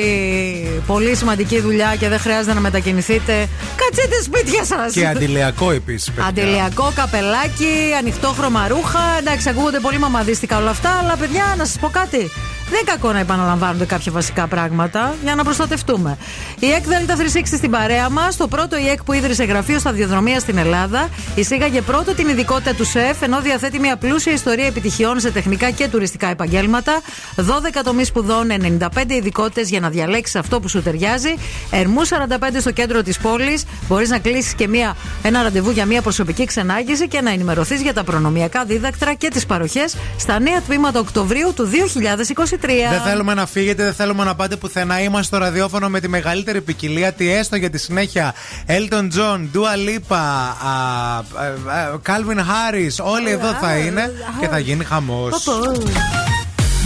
πολύ σημαντική δουλειά και δεν χρειάζεται να μετακινηθείτε, κατσείτε σπίτια σας. Και αντιλιακό επίσης. Αντιλιακό καπελάκι, ανοιχτό χρωμαρούχα. Εντάξει, ακούγονται πολύ μαμαδίστικα όλα αυτά, αλλά παιδιά, να σας πω κάτι. Δεν είναι κακό να επαναλαμβάνονται κάποια βασικά πράγματα για να προστατευτούμε. Η ΕΚ ΔΕΛΤΑ 360 στην παρέα μας, το πρώτο η ΕΚ που ίδρυσε γραφείο σταδιοδρομίας στην Ελλάδα, εισήγαγε πρώτο την ειδικότητα του ΣΕΦ, ενώ διαθέτει μια πλούσια ιστορία επιτυχιών σε τεχνικά και τουριστικά επαγγέλματα. 12 τομείς σπουδών, 95 ειδικότητες για να διαλέξεις αυτό που σου ταιριάζει. Ερμού 45 στο κέντρο της πόλης. Μπορείς να κλείσεις και μια, ένα ραντεβού για μια προσωπική ξενάγηση και να ενημερωθείς για τα προνομιακά δίδακτρα και τις παροχές στα νέα τμήματα Οκτωβρίου του 2023. Δεν θέλουμε να φύγετε, δεν θέλουμε να πάτε πουθενά. Είμαστε στο ραδιόφωνο με τη μεγαλύτερη ποικιλία. Τι έστω για τη συνέχεια. Elton John, Dua Lipa, α, α, α, Calvin Harris. Όλοι εδώ θα είναι και θα γίνει χαμός.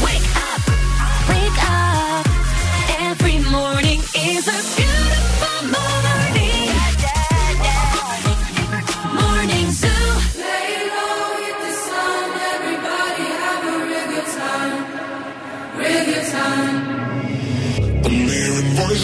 Wake up. Every morning is a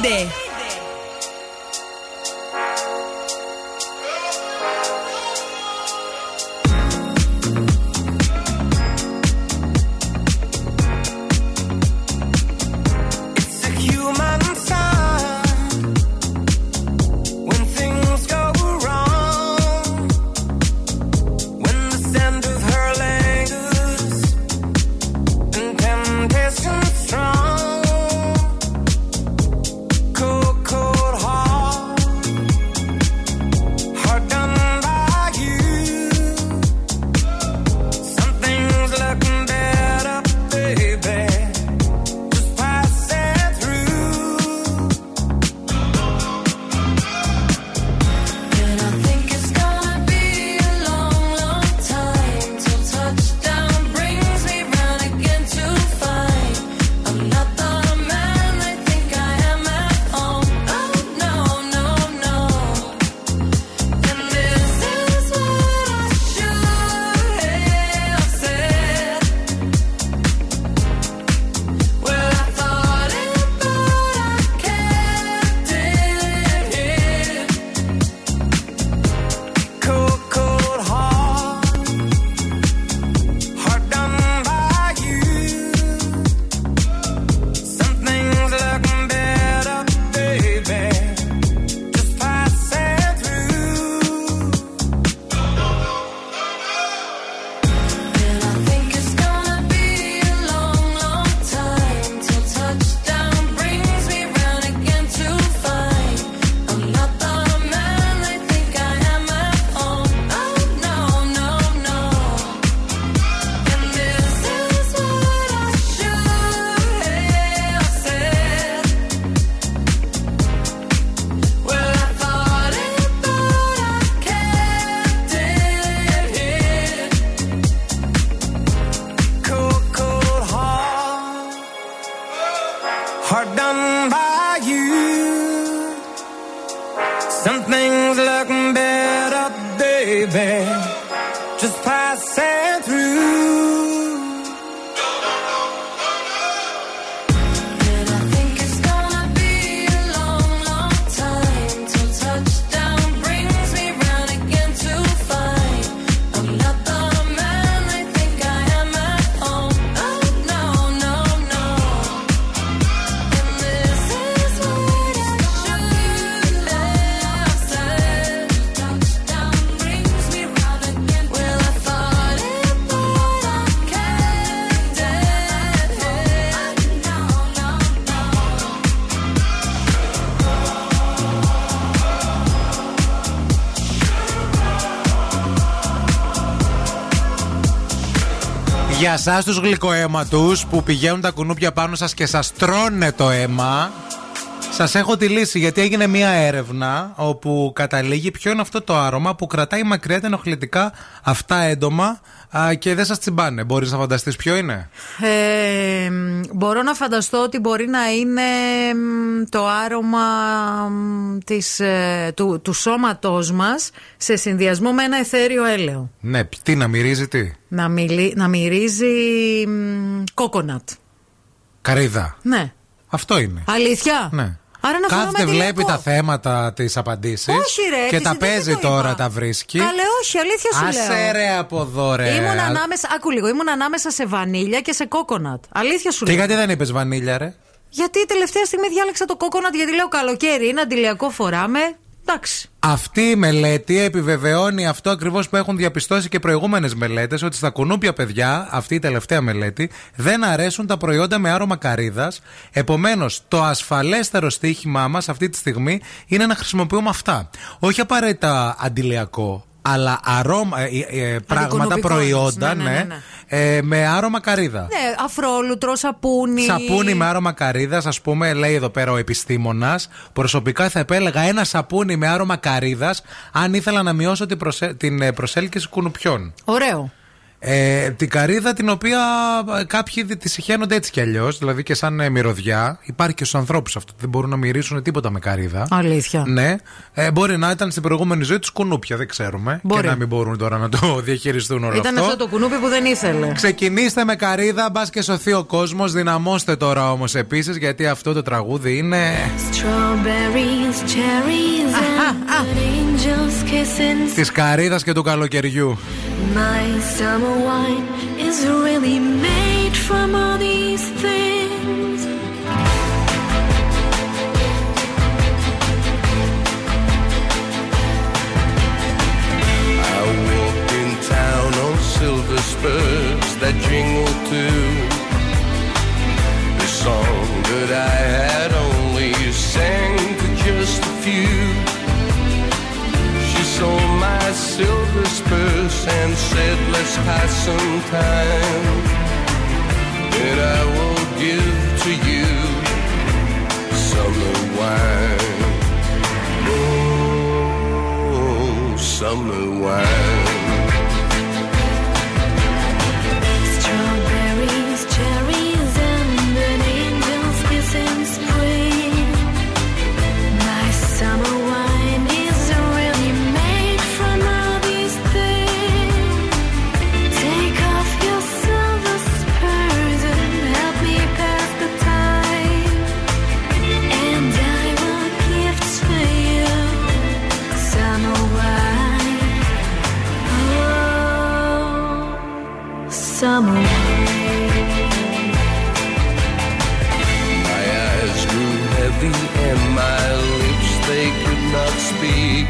grande. για εσά τους γλυκοαίματους που πηγαίνουν τα κουνούπια πάνω σας και σας τρώνε το αίμα. Σας έχω τη λύση γιατί έγινε μία έρευνα όπου καταλήγει ποιο είναι αυτό το άρωμα που κρατάει μακριά τα ενοχλητικά αυτά έντομα και δεν σας τσιμπάνε. Μπορείς να φανταστείς ποιο είναι; ε, Μπορώ να φανταστώ ότι μπορεί να είναι το άρωμα της, ε, του, του σώματός μας σε συνδυασμό με ένα εθέριο έλαιο. Ναι, τι να μυρίζει, τι; Να, μυρίζει κόκονατ. Καρύδα. Ναι. Αυτό είναι. Αλήθεια; Ναι. Άρα βλέπει τα θέματα, της απαντήσεις. Όχι, ρε. Και τα παίζει τώρα, τα βρίσκει. Καλέ, όχι, αλήθεια σου λέει. λέω. Από εδώ, ρε. Ήμουν ανάμεσα, άκου λίγο, ήμουν ανάμεσα σε βανίλια και σε κόκονατ. Αλήθεια σου λέω. Και γιατί δεν είπες βανίλια, ρε; Γιατί τελευταία στιγμή διάλεξα το κόκονατ γιατί λέω καλοκαίρι είναι αντιλιακό φοράμε. Εντάξει. Αυτή η μελέτη επιβεβαιώνει αυτό ακριβώς που έχουν διαπιστώσει και προηγούμενες μελέτες, ότι στα κουνούπια παιδιά, αυτή η τελευταία μελέτη, δεν αρέσουν τα προϊόντα με άρωμα καρύδας. Επομένως, το ασφαλέστερο στοίχημά μας αυτή τη στιγμή είναι να χρησιμοποιούμε αυτά. Όχι απαραίτητα αντιλιακό, αλλά αρώμα, ε, ε, ε, πράγματα, Αντικουνουπικό προϊόντα, εννοείς. Ναι, ναι, ναι, ε, με άρωμα καρύδα. Ναι, αφρόλουτρο, σαπούνι. Σαπούνι με άρωμα καρύδας, ας πούμε, λέει εδώ πέρα ο επιστήμονας. Προσωπικά θα επέλεγα ένα σαπούνι με άρωμα καρύδας αν ήθελα να μειώσω την, προσε... την ε, προσέλκυση κουνουπιών. Ωραίο. Ε, την καρύδα την οποία ε, κάποιοι τη συχαίνονται έτσι κι αλλιώς, δηλαδή και σαν ε, μυρωδιά. Υπάρχει και στους ανθρώπους αυτό. Δεν μπορούν να μυρίσουν τίποτα με καρύδα. Αλήθεια. Ναι. Ε, μπορεί να ήταν στην προηγούμενη ζωή τους κουνούπια, δεν ξέρουμε. Μπορεί. Και να μην μπορούν τώρα να το διαχειριστούν όλο Ήταν αυτό. αυτό το κουνούπι που δεν ήθελε. Ξεκινήστε με καρύδα, μπας και σωθεί ο κόσμος. Δυναμώστε τώρα όμως επίσης, γιατί αυτό το τραγούδι είναι. Strawberries, cherries, and angels kissing. Της καρύδας και του καλοκαιριού. My summer wine is really made from all these things. I walked in town on silver spurs that jingle too. The song that I had only sang to just a few. She saw my silver spurs and said, Let's pass some time. And I will give to you summer wine. Oh, summer wine. Summer. My eyes grew heavy and my lips they could not speak.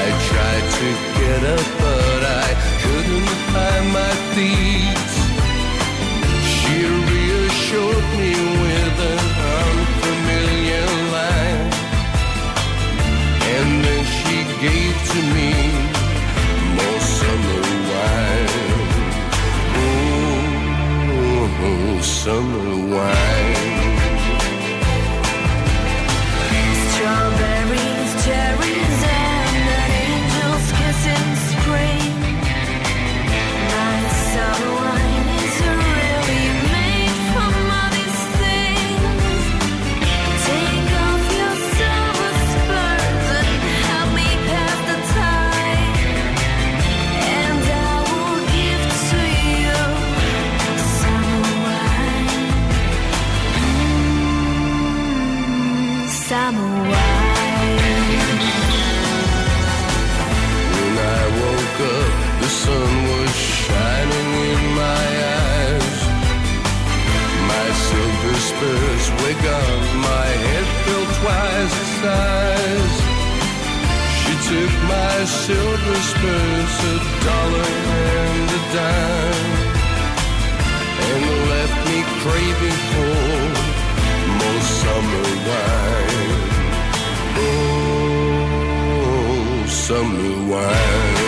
I tried to get up, but I couldn't find my feet. Summer wine. When I woke up, the sun was shining in my eyes. My silver spurs my head felt twice the size. She took my silver spurs, a dollar and a dime, and left me craving for summer wine. Oh, summer wine.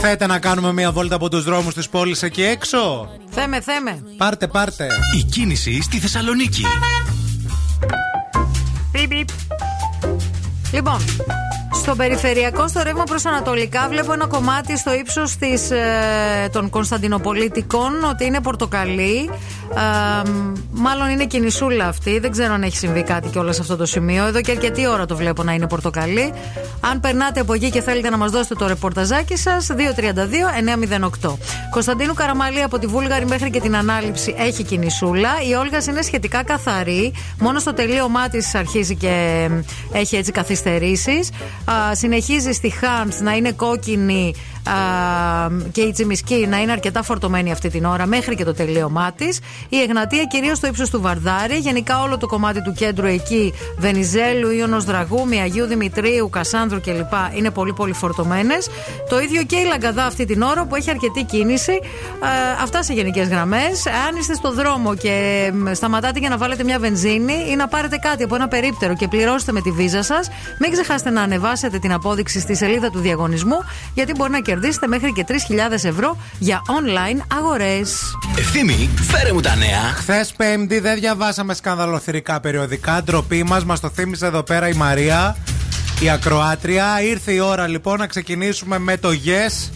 Θέτε να κάνουμε μια βόλτα από τους δρόμους της πόλης εκεί έξω. Θέμε, θέμε. Πάρτε, πάρτε. Η κίνηση στη Θεσσαλονίκη. Πιπ, πιπ. Λοιπόν, στο περιφερειακό, στο ρεύμα προς Ανατολικά, βλέπω ένα κομμάτι στο ύψος ε, των Κωνσταντινοπολίτικων ότι είναι πορτοκαλί. Ε, μάλλον είναι κινησούλα αυτή. Δεν ξέρω αν έχει συμβεί κάτι κιόλας σε αυτό το σημείο. Εδώ και αρκετή ώρα το βλέπω να είναι πορτοκαλί. Αν περνάτε από εκεί και θέλετε να μας δώσετε το ρεπορταζάκι σας, 232-908. Κωνσταντίνου Καραμαλή από τη Βούλγαρη μέχρι και την ανάληψη έχει κινησούλα. Η Όλγας είναι σχετικά καθαρή. Μόνο στο τελείωμά της αρχίζει και έχει έτσι καθυστερήσεις. Συνεχίζεις στη Χάμ να είναι κόκκινη α, και η Τσιμισκή να είναι αρκετά φορτωμένη αυτή την ώρα μέχρι και το τελείωμά της. Η Εγνατία κυρίως στο ύψος του Βαρδάρη. Γενικά όλο το κομμάτι του κέντρου εκεί, Βενιζέλου, Ιωνος Δραγούμη, Αγίου Δημητρίου, Κασάνδρου κλπ. είναι πολύ πολύ φορτωμένες. Το ίδιο και η Λαγκαδά αυτή την ώρα που έχει αρκετή κίνηση. Α, αυτά σε γενικές γραμμές. Αν είστε στο δρόμο και μ, σταματάτε για να βάλετε μια βενζίνη ή να πάρετε κάτι από ένα περίπτερο και πληρώσετε με τη βίζα σας, μην ξεχάσετε να ανεβάσετε την απόδειξη στη σελίδα του διαγωνισμού, γιατί μπορεί να κερδίσετε μέχρι και 3.000 ευρώ για online αγορές. Ευθύμη, φέρε μου τα νέα. Χθες Πέμπτη δεν διαβάσαμε σκανδαλοθυρικά περιοδικά. Ντροπή μας, μας το θύμισε εδώ πέρα η Μαρία, η ακροάτρια. Ήρθε η ώρα λοιπόν να ξεκινήσουμε με το Yes.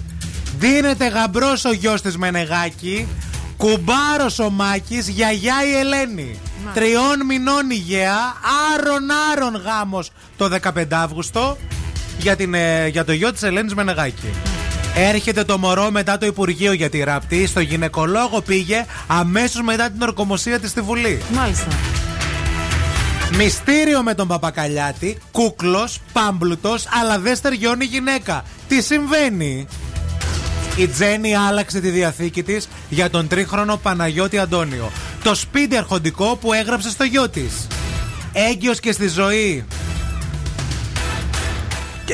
Δίνεται γαμπρός ο γιος της Μενεγάκη. Κουμπάρος ο Μάκης, γιαγιά η Ελένη. Τριών μηνών υγεία, άρον άρον γάμος το 15 Αύγουστο για, την, ε, για το γιο της Ελένης Μενεγάκη. Έρχεται το μωρό μετά το Υπουργείο για τη ράπτη. Στο γυναικολόγο πήγε αμέσως μετά την ορκομοσία της στη Βουλή. Μάλιστα. Μυστήριο με τον Παπακαλιάτη, κούκλος, πάμπλουτος, αλλά δεν στεριώνει γυναίκα. Τι συμβαίνει; Η Τζέννη άλλαξε τη διαθήκη της για τον τρίχρονο Παναγιώτη Αντώνιο. Το σπίτι αρχοντικό που έγραψε στο γιο της. Έγκυος και στη ζωή.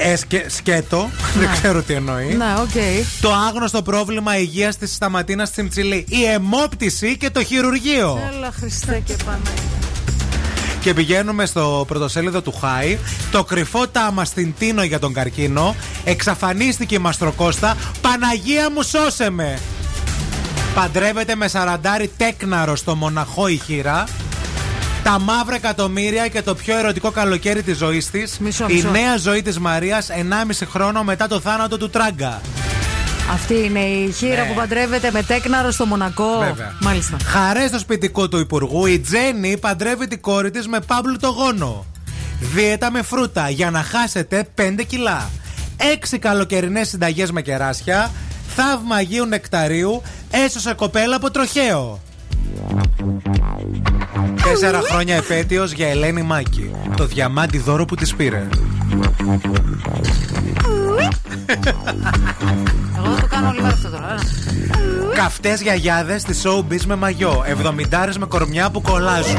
Ε, σκε- σκέτο, δεν ξέρω τι εννοεί. Ναι, οκ. Το άγνωστο πρόβλημα υγείας της Σταματίνας Τσιμτσιλή. Η αιμόπτηση και το χειρουργείο. Έλα, Χριστέ και Παναγία. Και πηγαίνουμε στο πρωτοσέλιδο του Χάι. Το κρυφό τάμα στην Τίνο για τον καρκίνο. Εξαφανίστηκε η Μαστροκώστα. Παναγία μου σώσε με. Παντρεύεται με σαραντάρι τέκναρο στο μοναχό η χείρα. Τα μαύρα εκατομμύρια και το πιο ερωτικό καλοκαίρι της ζωής της. Μισό, η μισό. νέα ζωή της Μαρίας 1,5 χρόνο μετά το θάνατο του Τράγκα. Αυτή είναι η χείρα Ναι. που παντρεύεται με τέκναρο στο Μονακό. Βέβαια. Μάλιστα. Χαρέ στο σπιτικό του Υπουργού, η Τζέννη παντρεύει την κόρη της με Παύλου το γόνο. Δίαιτα με φρούτα για να χάσετε 5 κιλά. 6 καλοκαιρινές συνταγές με κεράσια. Θαύμα Αγίου Νεκταρίου. Έσωσε κοπέλα από τροχαίο. Τέσσερα χρόνια επέτειος για Ελένη Μάκη Το διαμάντι δώρο που της πήρε. Εγώ το κάνω όλη μέρα αυτό τώρα ε. Καυτές γιαγιάδες στη showbiz με μαγιό Εβδομηντάρες με κορμιά που κολλάζουν.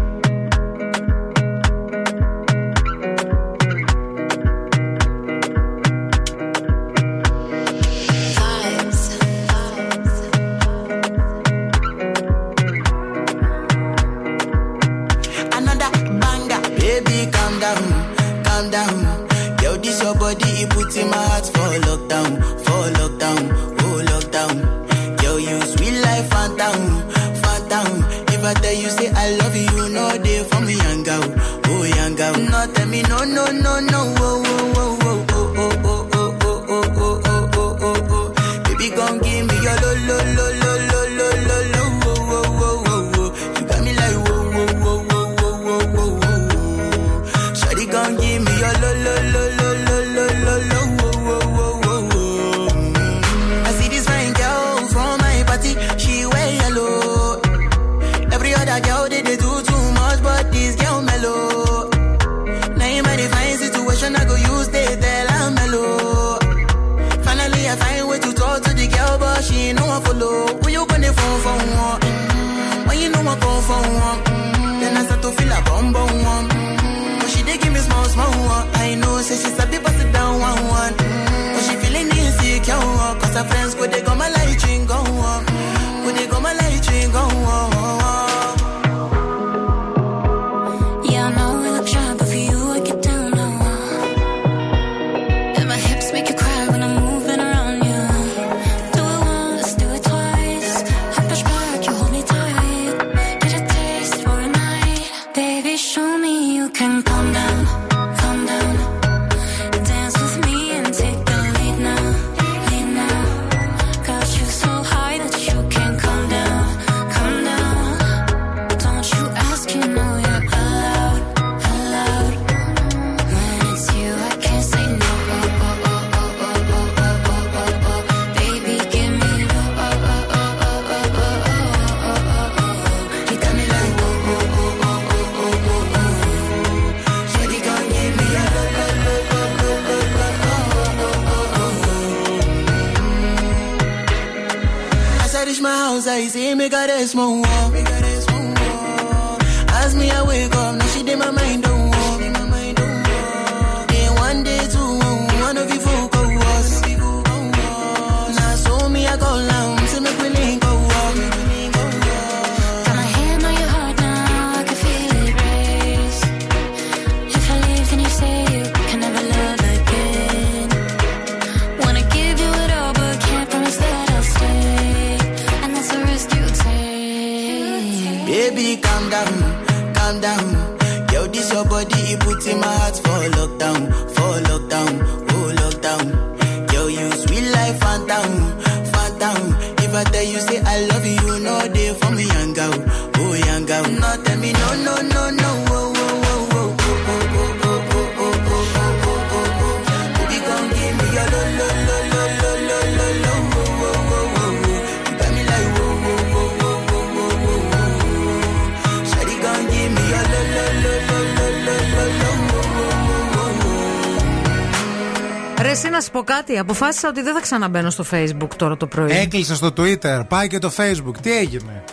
Αποφάσισα ότι δεν θα ξαναμπαίνω στο Facebook τώρα το πρωί. Έκλεισε στο Twitter, πάει και το Facebook. Τι έγινε;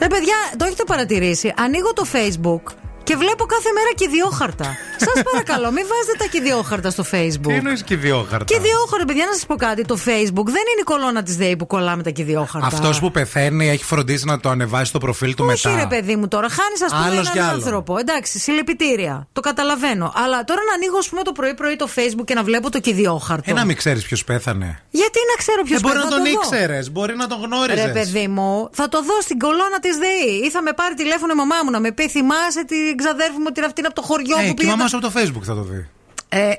Ρε, παιδιά, το έχετε παρατηρήσει. Ανοίγω το Facebook και βλέπω κάθε μέρα κηδιόχαρτα. Σας παρακαλώ, μην βάζετε τα κηδιόχαρτα στο Facebook. Τι εννοείς και ιδιόχαρτα; Κηδιόχαρτα, παιδιά, να σας πω κάτι. Το Facebook δεν είναι η κολόνα της ΔΕΗ που κολλάμε τα κηδιόχαρτα. Αυτός που πεθαίνει έχει φροντίσει να το ανεβάσει στο προφίλ του Όχι, μετά. ρε παιδί μου τώρα. Χάνεις, ας πούμε, Άλλος κι έναν άλλο. άνθρωπο. Εντάξει, συλληπιτήρια. Το καταλαβαίνω. Αλλά τώρα να ανοίγω, ας πούμε, το πρωί-πρωί το Facebook και να βλέπω το κηδιόχαρτο. Ε, να μην ξέρεις ποιος πέθανε. Γιατί να ξέρω ποιος Ε, μπορεί να τον ήξερες, μπορεί να τον γνώριζες. Ρε παιδί μου, θα το δω στην κολόνα της ΔΕΗ. Ή θα με πάρει τηλέφωνο η μαμά μου να με πει: Θυμάσαι την ξαδέρφη μου την αυτή είναι από το χωριό Ε, που και η πήγε. μαμά σου από το Facebook θα το δει. Ε,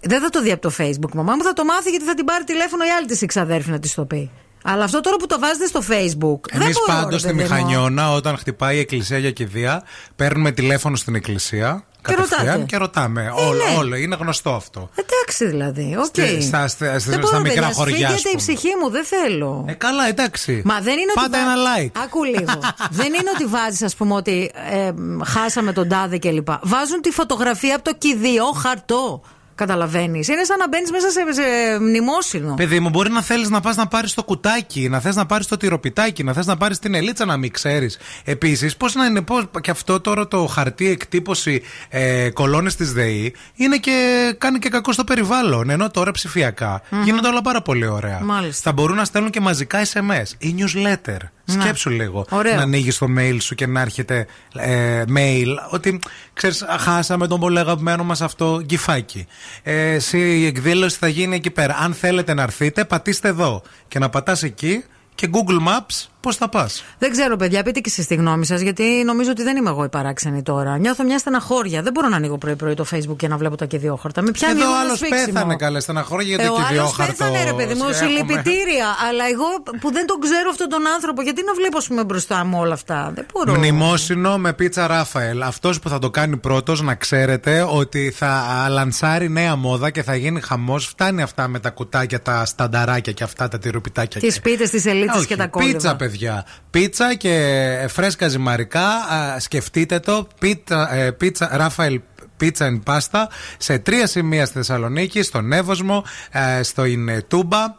δεν θα το δει από το Facebook. Η μαμά μου θα το μάθει γιατί θα την πάρει τηλέφωνο η άλλη της ξαδέρφη να της το πει. Αλλά αυτό τώρα που το βάζετε στο Facebook. δεν Εμείς μπορώ, πάντως ρε στη παιδί μου. Μηχανιώνα, όταν χτυπάει η εκκλησία για κηδεία, παίρνουμε τηλέφωνο στην εκκλησία. Και κατευθείαν ρωτάτε. και ρωτάμε. Ε, όλο, ναι. όλο, είναι γνωστό αυτό. Εντάξει δηλαδή. Οκ. Στη- στα- στα- Δεν στα μπορώ, μικρά παιδιά, χωριά, σφίγγεται ας η πούμε. ψυχή μου, δεν θέλω. Ε, καλά, εντάξει. Μα δεν είναι Πάντα ότι. βα- ένα like. Άκου λίγο. δεν είναι ότι βάζεις, ας πούμε, ότι ε, μ, χάσαμε τον τάδε κλπ. Βάζουν τη φωτογραφία από το κηδείο χαρτό. Καταλαβαίνεις. Είναι σαν να μπαίνεις μέσα σε, σε μνημόσυνο. Παιδί μου, μπορεί να θέλεις να πας να πάρεις το κουτάκι, να θες να πάρεις το τυροπιτάκι, να θες να πάρεις την ελίτσα να μην ξέρεις. Επίσης, πώς να είναι, πώς, και αυτό τώρα το χαρτί εκτύπωση ε, κολόνες της ΔΕΗ είναι και κάνει και κακό στο περιβάλλον. Ενώ τώρα ψηφιακά Μμμ. γίνονται όλα πάρα πολύ ωραία. Μάλιστα. Θα μπορούν να στέλνουν και μαζικά SMS ή newsletter. Να. Σκέψου λίγο. Ωραίο. Να ανοίγεις το mail σου και να έρχεται ε, mail ότι ξέρεις, χάσαμε τον πολύ αγαπημένο μας αυτό γκυφάκι. Ε, εσύ, η εκδήλωση θα γίνει εκεί πέρα. Αν θέλετε να έρθετε, πατήστε εδώ. Και να πατάς εκεί και Google Maps πώς θα πας; Δεν ξέρω, παιδιά, πείτε και εσείς τη γνώμη σας, γιατί νομίζω ότι δεν είμαι εγώ η παράξενη τώρα. Νιώθω μια στεναχώρια. Δεν μπορώ να ανοίγω πρωί-πρωί το Facebook και να βλέπω τα κηδιόχαρτα. Με πιάνει Εδώ λίγο άλλος σφίξιμο. πέθανε καλέ στεναχώρια Ε, γιατί ο και άλλος ιδιόχαρτο. πέθανε, ρε παιδί μου, έχουμε. συλληπιτήρια. Αλλά εγώ που δεν τον ξέρω αυτόν τον άνθρωπο, γιατί να βλέπω, ας πούμε, μπροστά μου όλα αυτά; Δεν μπορώ. Μνημόσυνο με πίτσα Ράφαελ. Αυτός που θα το κάνει πρώτος, να ξέρετε ότι θα α, λανσάρει νέα μόδα και θα γίνει χαμός. Φτάνει αυτά με τα κουτάκια, τα στανταράκια και αυτά τα τυροπιτάκια. Τις πίτες, τι ελίτσε Όχι, και τα κόλληβα. Πίτσα, παιδιά. Πίτσα και φρέσκα ζυμαρικά. Α, σκεφτείτε το. Πίτσα, ε, πίτσα Ράφαελ Πίτσα and Pasta σε τρία σημεία στη Θεσσαλονίκη, στον Εύωσμο, ε, στο Ιν Τούμπα Και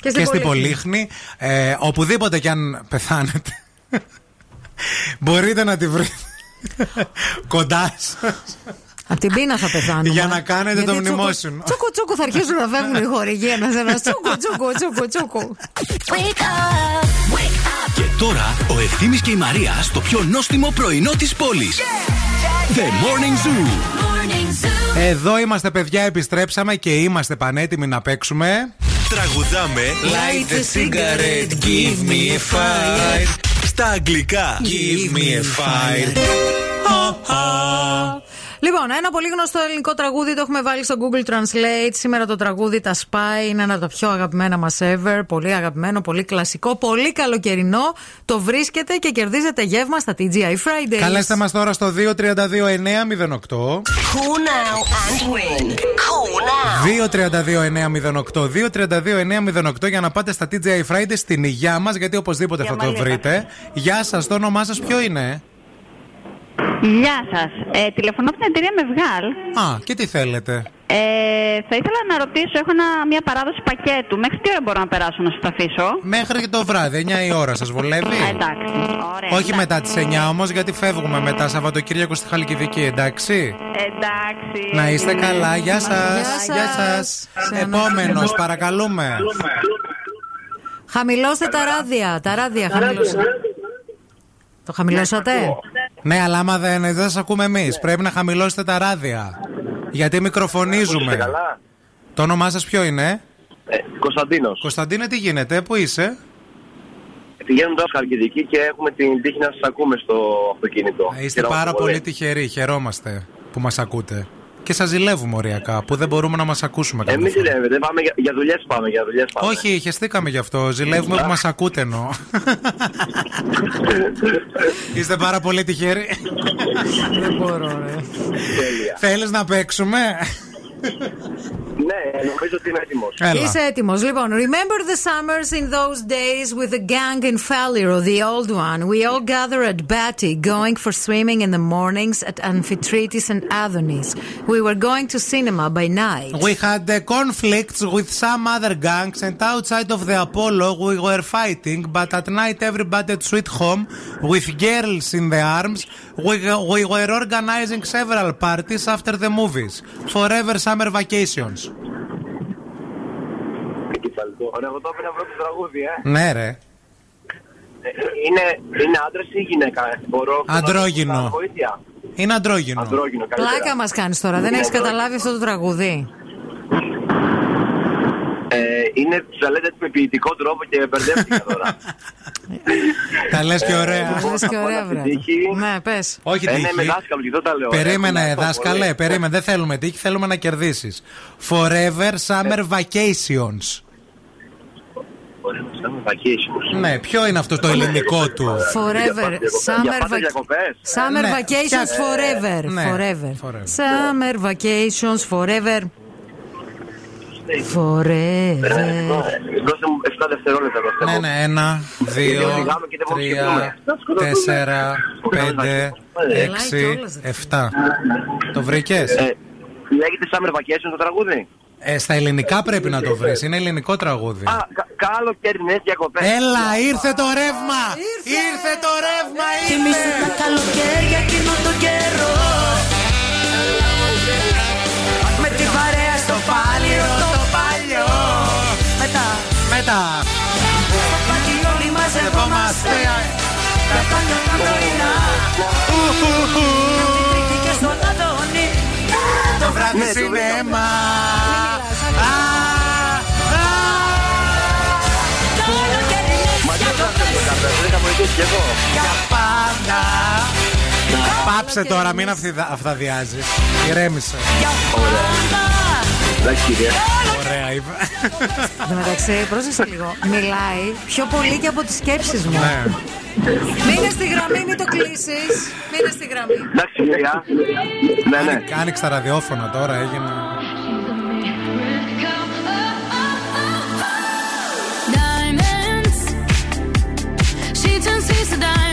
και, στην στην Πολύχνη. Πολύχνη. Ε, οπουδήποτε κι αν πεθάνετε, μπορείτε να τη βρείτε κοντά σας Απ' την πείνα θα πεθάνουμε. Για να κάνετε το Γιατί τσούκο- μνημόσυνο. Τσούκο, τσούκο θα αρχίσουν να φεύγουν οι χορηγοί ένα-ένα. Τσούκο, τσούκο, τσούκο, τσούκο. Και τώρα ο Ευθύνη και η Μαρία στο πιο νόστιμο πρωινό της πόλης. The Morning Zoo. Εδώ είμαστε παιδιά, επιστρέψαμε και είμαστε πανέτοιμοι να παίξουμε Τραγουδάμε Light a cigarette, give me a fire. Στα αγγλικά Give me a fire. Λοιπόν, ένα πολύ γνωστό ελληνικό τραγούδι το έχουμε βάλει στο Google Translate. Σήμερα το τραγούδι Τα Spy είναι ένα από τα πιο αγαπημένα μας ever. Πολύ αγαπημένο, πολύ κλασικό, πολύ καλοκαιρινό. Το βρίσκετε και κερδίζετε γεύμα στα TGI Fridays. Καλέστε μας τώρα στο 232-908 Call now and win. Call now. 232-908 232-908 για να πάτε στα TGI Fridays στην υγειά μας γιατί οπωσδήποτε θα το Γερμανία. βρείτε. Γεια σας, το όνομά σας ποιο είναι; Γεια σας. Ε, τηλεφωνώ από την εταιρεία Μευγάλ. Α, και τι θέλετε; Ε, θα ήθελα να ρωτήσω, έχω ένα, μια παράδοση πακέτου. Μέχρι τι ώρα μπορώ να περάσω να σας το αφήσω; Μέχρι και το βράδυ, 9 η ώρα, σας βολεύει; Α, εντάξει. Ωραία. Όχι μετά τις 9 όμως, γιατί φεύγουμε μετά Σαββατοκύριακο στη Χαλκιδική, εντάξει; Εντάξει. Να είστε καλά, γεια σας. Γεια σας. Σε Επόμενος, παρακαλούμε. Χαμηλώστε τα ράδια. Τα ράδια χαμηλώστε. Το χαμηλώσατε; Ναι, αλλά άμα δεν, δεν σας ακούμε εμείς, πρέπει να χαμηλώσετε τα ράδια. Γιατί μικροφωνίζουμε. Ακούστε καλά. Το όνομά σας ποιο είναι, Ε, Κωνσταντίνος. Κωνσταντίνε, τι γίνεται, πού είσαι; Πηγαίνουμε τώρα στη Χαλκιδική και έχουμε την τύχη να σας ακούμε στο αυτοκίνητο. Ε, Είστε Χαιρόμαστε πάρα πολύ τυχεροί, χαιρόμαστε που μας ακούτε. Και σας ζηλεύουμε οριακά, που δεν μπορούμε να μας ακούσουμε Ε, καμιά μην φορά. ζηλεύετε, πάμε για, για δουλειές πάμε, για δουλειές πάμε. Όχι, χεστήκαμε γι' αυτό. Ζηλεύουμε που μας ακούτε εννοώ. Είστε πάρα πολύ τυχεροί. Δεν μπορώ, ρε. Θέλεις να παίξουμε; Ναι, νομίζω ότι είμαι έτοιμο. Είσαι έτοιμο. Λοιπόν, remember the summers in those days with the gang in Falliro, the old one. We all gather at Batty, going for swimming in the mornings at Amphitrite and Adonis. We were going to cinema by night. We had the conflicts with some other gangs, and outside of the Apollo, we were fighting. But at night, everybody at Sweet Home, with girls in the arms, We, we were organizing several parties after the movies. Forever summer vacations. Ωραία, εγώ το έπαιρνα πρώτο τραγούδι, ε. Ναι, ρε. Ε, Είναι, είναι άντρας ή γυναίκα, μπορώ. Αντρόγυνο. Βοήθεια; Είναι αντρόγυνο. Αντρόγυνο, καλύτερα. Πλάκα μας κάνεις τώρα. Δεν έχεις καταλάβει αυτό το τραγουδί. Ε, είναι, θα λέτε με ποιητικό τρόπο και μπερδεύτηκα τώρα. Τα λες και ωραία. Ε, Λες και ωραία, βρε. Ναι, πες. Όχι Ε, τύχη. ναι, με δάσκαλο, και αυτό τα λέω. Περίμενε, Έχουμε δάσκαλε, πολύ. περίμενε. Δεν θέλουμε τύχη, θέλουμε να κερδίσεις. Forever Summer Vacations. Summer vacations. Ναι, ποιο είναι αυτό το ελληνικό του; Forever. Summer, vac- Summer Ναι, vacations φτιάξε. forever. Ναι, Forever. forever. Summer vacations forever. Forever. Δώστε μου 7 δευτερόλεπτα δώστε Ναι, μου. ναι, ένα, δύο, Μιλάμε και δεν μπορούμε να τρία, σκεφτούμε. τέσσερα, πέντε, έξι, εφτά. Το βρήκε. Ε, Λέγεται Summer Vacation το τραγούδι. Ε, στα ελληνικά πρέπει να το βρει. Είναι ελληνικό τραγούδι. Α, κα- καλοκαιρινές διακοπές. Έλα, ήρθε το ρεύμα! Ήρθε το ρεύμα, Θυμήσου τα καλοκαίρια εκείνο το καιρό το παλιό Μετά. Μετά. Στο πάκι όλοι μαζευόμαστε Τα πάντα τα πρωινά. Στην Κρήτη και στον Αδόνη Το βράδυ Ναι, το σινέμα. Α, Δεν θα βοηθήσει κι εγώ. Για πάντα. Πάψε τώρα, μην αυθυδα- αυθαδιάζεις. Ηρέμησε. Εντάξει, κύριε. Ωραία, είπε. Εν τω μεταξύ, πρόσεξε λίγο. Μιλάει πιο πολύ και από τις σκέψεις μου. Ναι. Μείνε στη γραμμή, μην το κλείσεις. Μείνε στη γραμμή. Εντάξει, κυρία. Ναι, ναι. Άνοιξε τα ραδιόφωνα τώρα, έγινε. Diamonds. She turns seas to diamonds.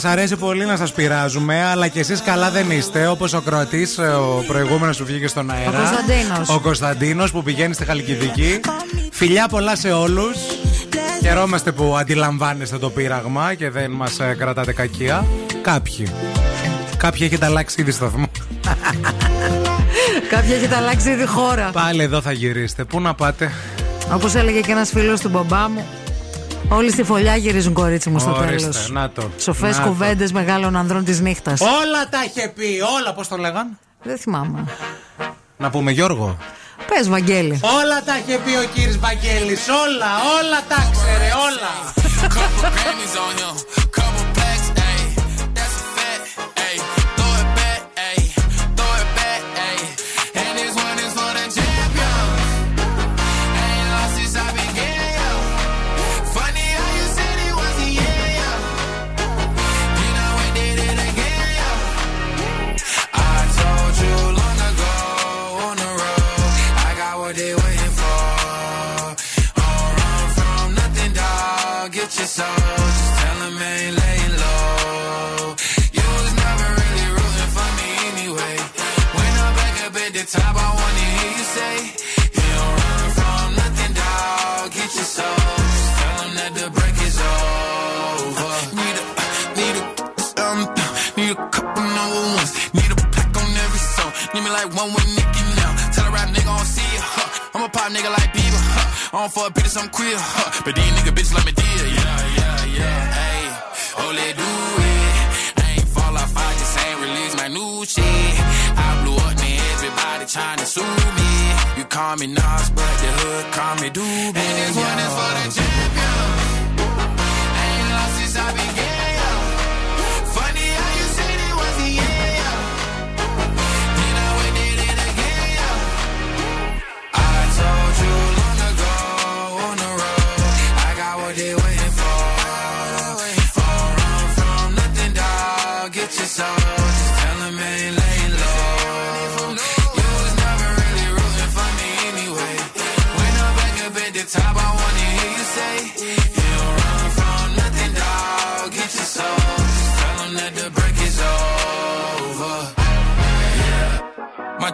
Σα αρέσει πολύ να σας πειράζουμε, αλλά κι εσείς καλά δεν είστε. Όπως ο Κροατής, ε, ο προηγούμενος που βγήκε στον αέρα. Ο Κωνσταντίνος. Ο Κωνσταντίνος που πηγαίνει στη Χαλκιδική. Φιλιά πολλά σε όλους. Χαιρόμαστε που αντιλαμβάνεστε το πείραγμα και δεν μας ε, κρατάτε κακία. Κάποιοι. Κάποιοι έχετε αλλάξει ήδη σταθμό. Κάποιοι έχετε αλλάξει ήδη χώρα. Πάλι εδώ θα γυρίσετε. Πού να πάτε; Όπως έλεγε και ένας φίλος του μπαμπά μου, Όλοι στη φωλιά γυρίζουν κορίτσι μου στο τέλος. Σοφές κουβέντες μεγάλων ανδρών της νύχτας. Όλα τα είχε πει, όλα πώς το λέγαν. Δεν θυμάμαι. Να πούμε Γιώργο. Πες, Βαγγέλη. Όλα τα είχε πει ο κύριος Βαγγέλης. Όλα, όλα τα ξέρε, όλα.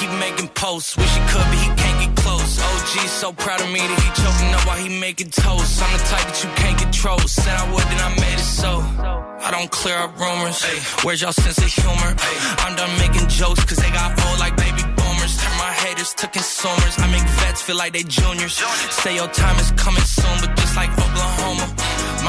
keep making posts. Wish he could, but he can't get close. OG so proud of me that he choking up while he making toast. I'm the type that you can't control. Said I would, then I made it so. I don't clear up rumors. Where's y'all sense of humor? I'm done making jokes cause they got old like baby boomers. Turn my haters to consumers. I make vets feel like they juniors. Say your time is coming soon, but just like Oklahoma,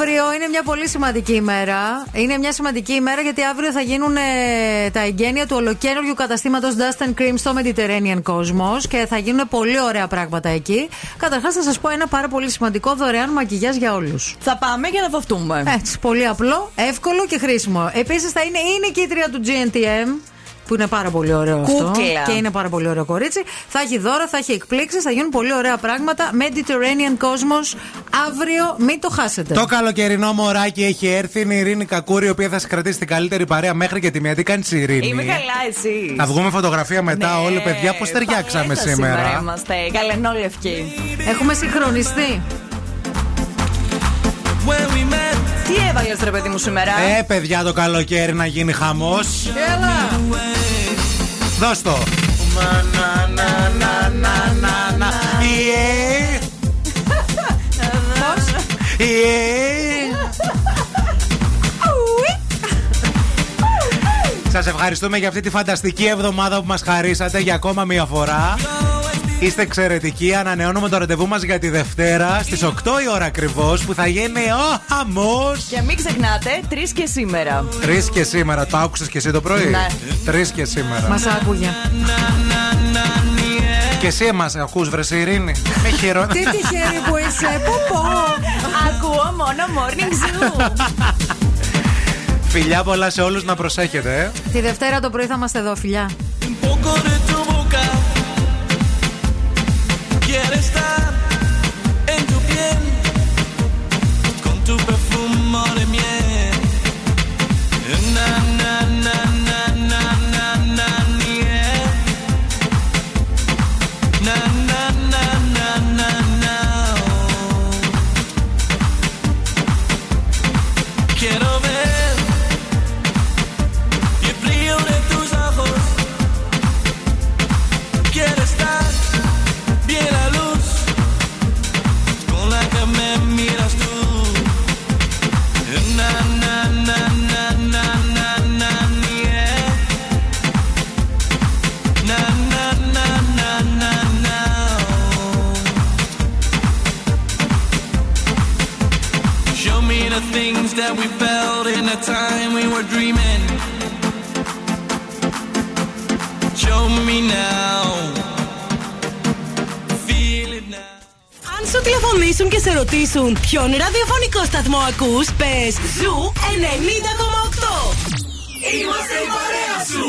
Αύριο είναι μια πολύ σημαντική ημέρα. Είναι μια σημαντική ημέρα γιατί αύριο θα γίνουν ε, τα εγγένεια του ολοκένουργιου καταστήματος Dust and Cream στο Mediterranean Cosmos και θα γίνουν πολύ ωραία πράγματα εκεί. Καταρχάς, θα σας πω ένα πάρα πολύ σημαντικό δωρεάν μακιγιάζ για όλους. Θα πάμε για να βαφτούμε. Έτσι, πολύ απλό, εύκολο και χρήσιμο. Επίσης, θα είναι η νικήτρια του GNTM. Που είναι πάρα πολύ ωραίο αυτό. Κούκλα. Και είναι πάρα πολύ ωραίο κορίτσι. Θα έχει δώρα, θα έχει εκπλήξεις, θα γίνουν πολύ ωραία πράγματα. Mediterranean Cosmos αύριο, μην το χάσετε. Το καλοκαιρινό μωράκι έχει έρθει. Είναι η Ειρήνη Κακούρη, η οποία θα σας κρατήσει την καλύτερη παρέα μέχρι και τη μία. Τι κάνεις η Ειρήνη; Είμαι καλά, εσύ. Θα βγούμε φωτογραφία μετά Ναι, όλοι, παιδιά. Πώς ταιριάξαμε παλέτα σήμερα; είμαστε. Καλενόλευκοι. Έχουμε συγχρονιστεί. Τι έβαλες, ρε παιδί μου, σήμερα; Ε, παιδιά, το καλοκαίρι να γίνει χαμός. Έλα. Δώσ' το. Ιε. Ιε. Σας ευχαριστούμε για αυτή τη φανταστική εβδομάδα που μας χαρίσατε για ακόμα μία φορά. Είστε εξαιρετικοί. Ανανεώνουμε το ραντεβού μας για τη Δευτέρα στις 8 η ώρα ακριβώς που θα γίνει ο χαμός. Και μην ξεχνάτε, τρεις και σήμερα. Τρεις και σήμερα. Το άκουσες και εσύ το πρωί; Ναι. Τρεις και σήμερα. Μας άκουγε. Και εσύ μας ακούς, βρε Ειρήνη. Με χειρό. Τι τυχερή που είσαι, πω πω. Ακούω μόνο morning zoo. Φιλιά πολλά σε όλους να προσέχετε. ε. Τη Δευτέρα το πρωί θα είμαστε εδώ, φιλιά. amore miei the time we were dreaming. Show me now. Feel it now. Αν σου τηλεφωνήσουν και σε ρωτήσουν ποιον ραδιοφωνικό σταθμό ακούς, πες Zoo 90,8. Είμαστε η παρέα σου.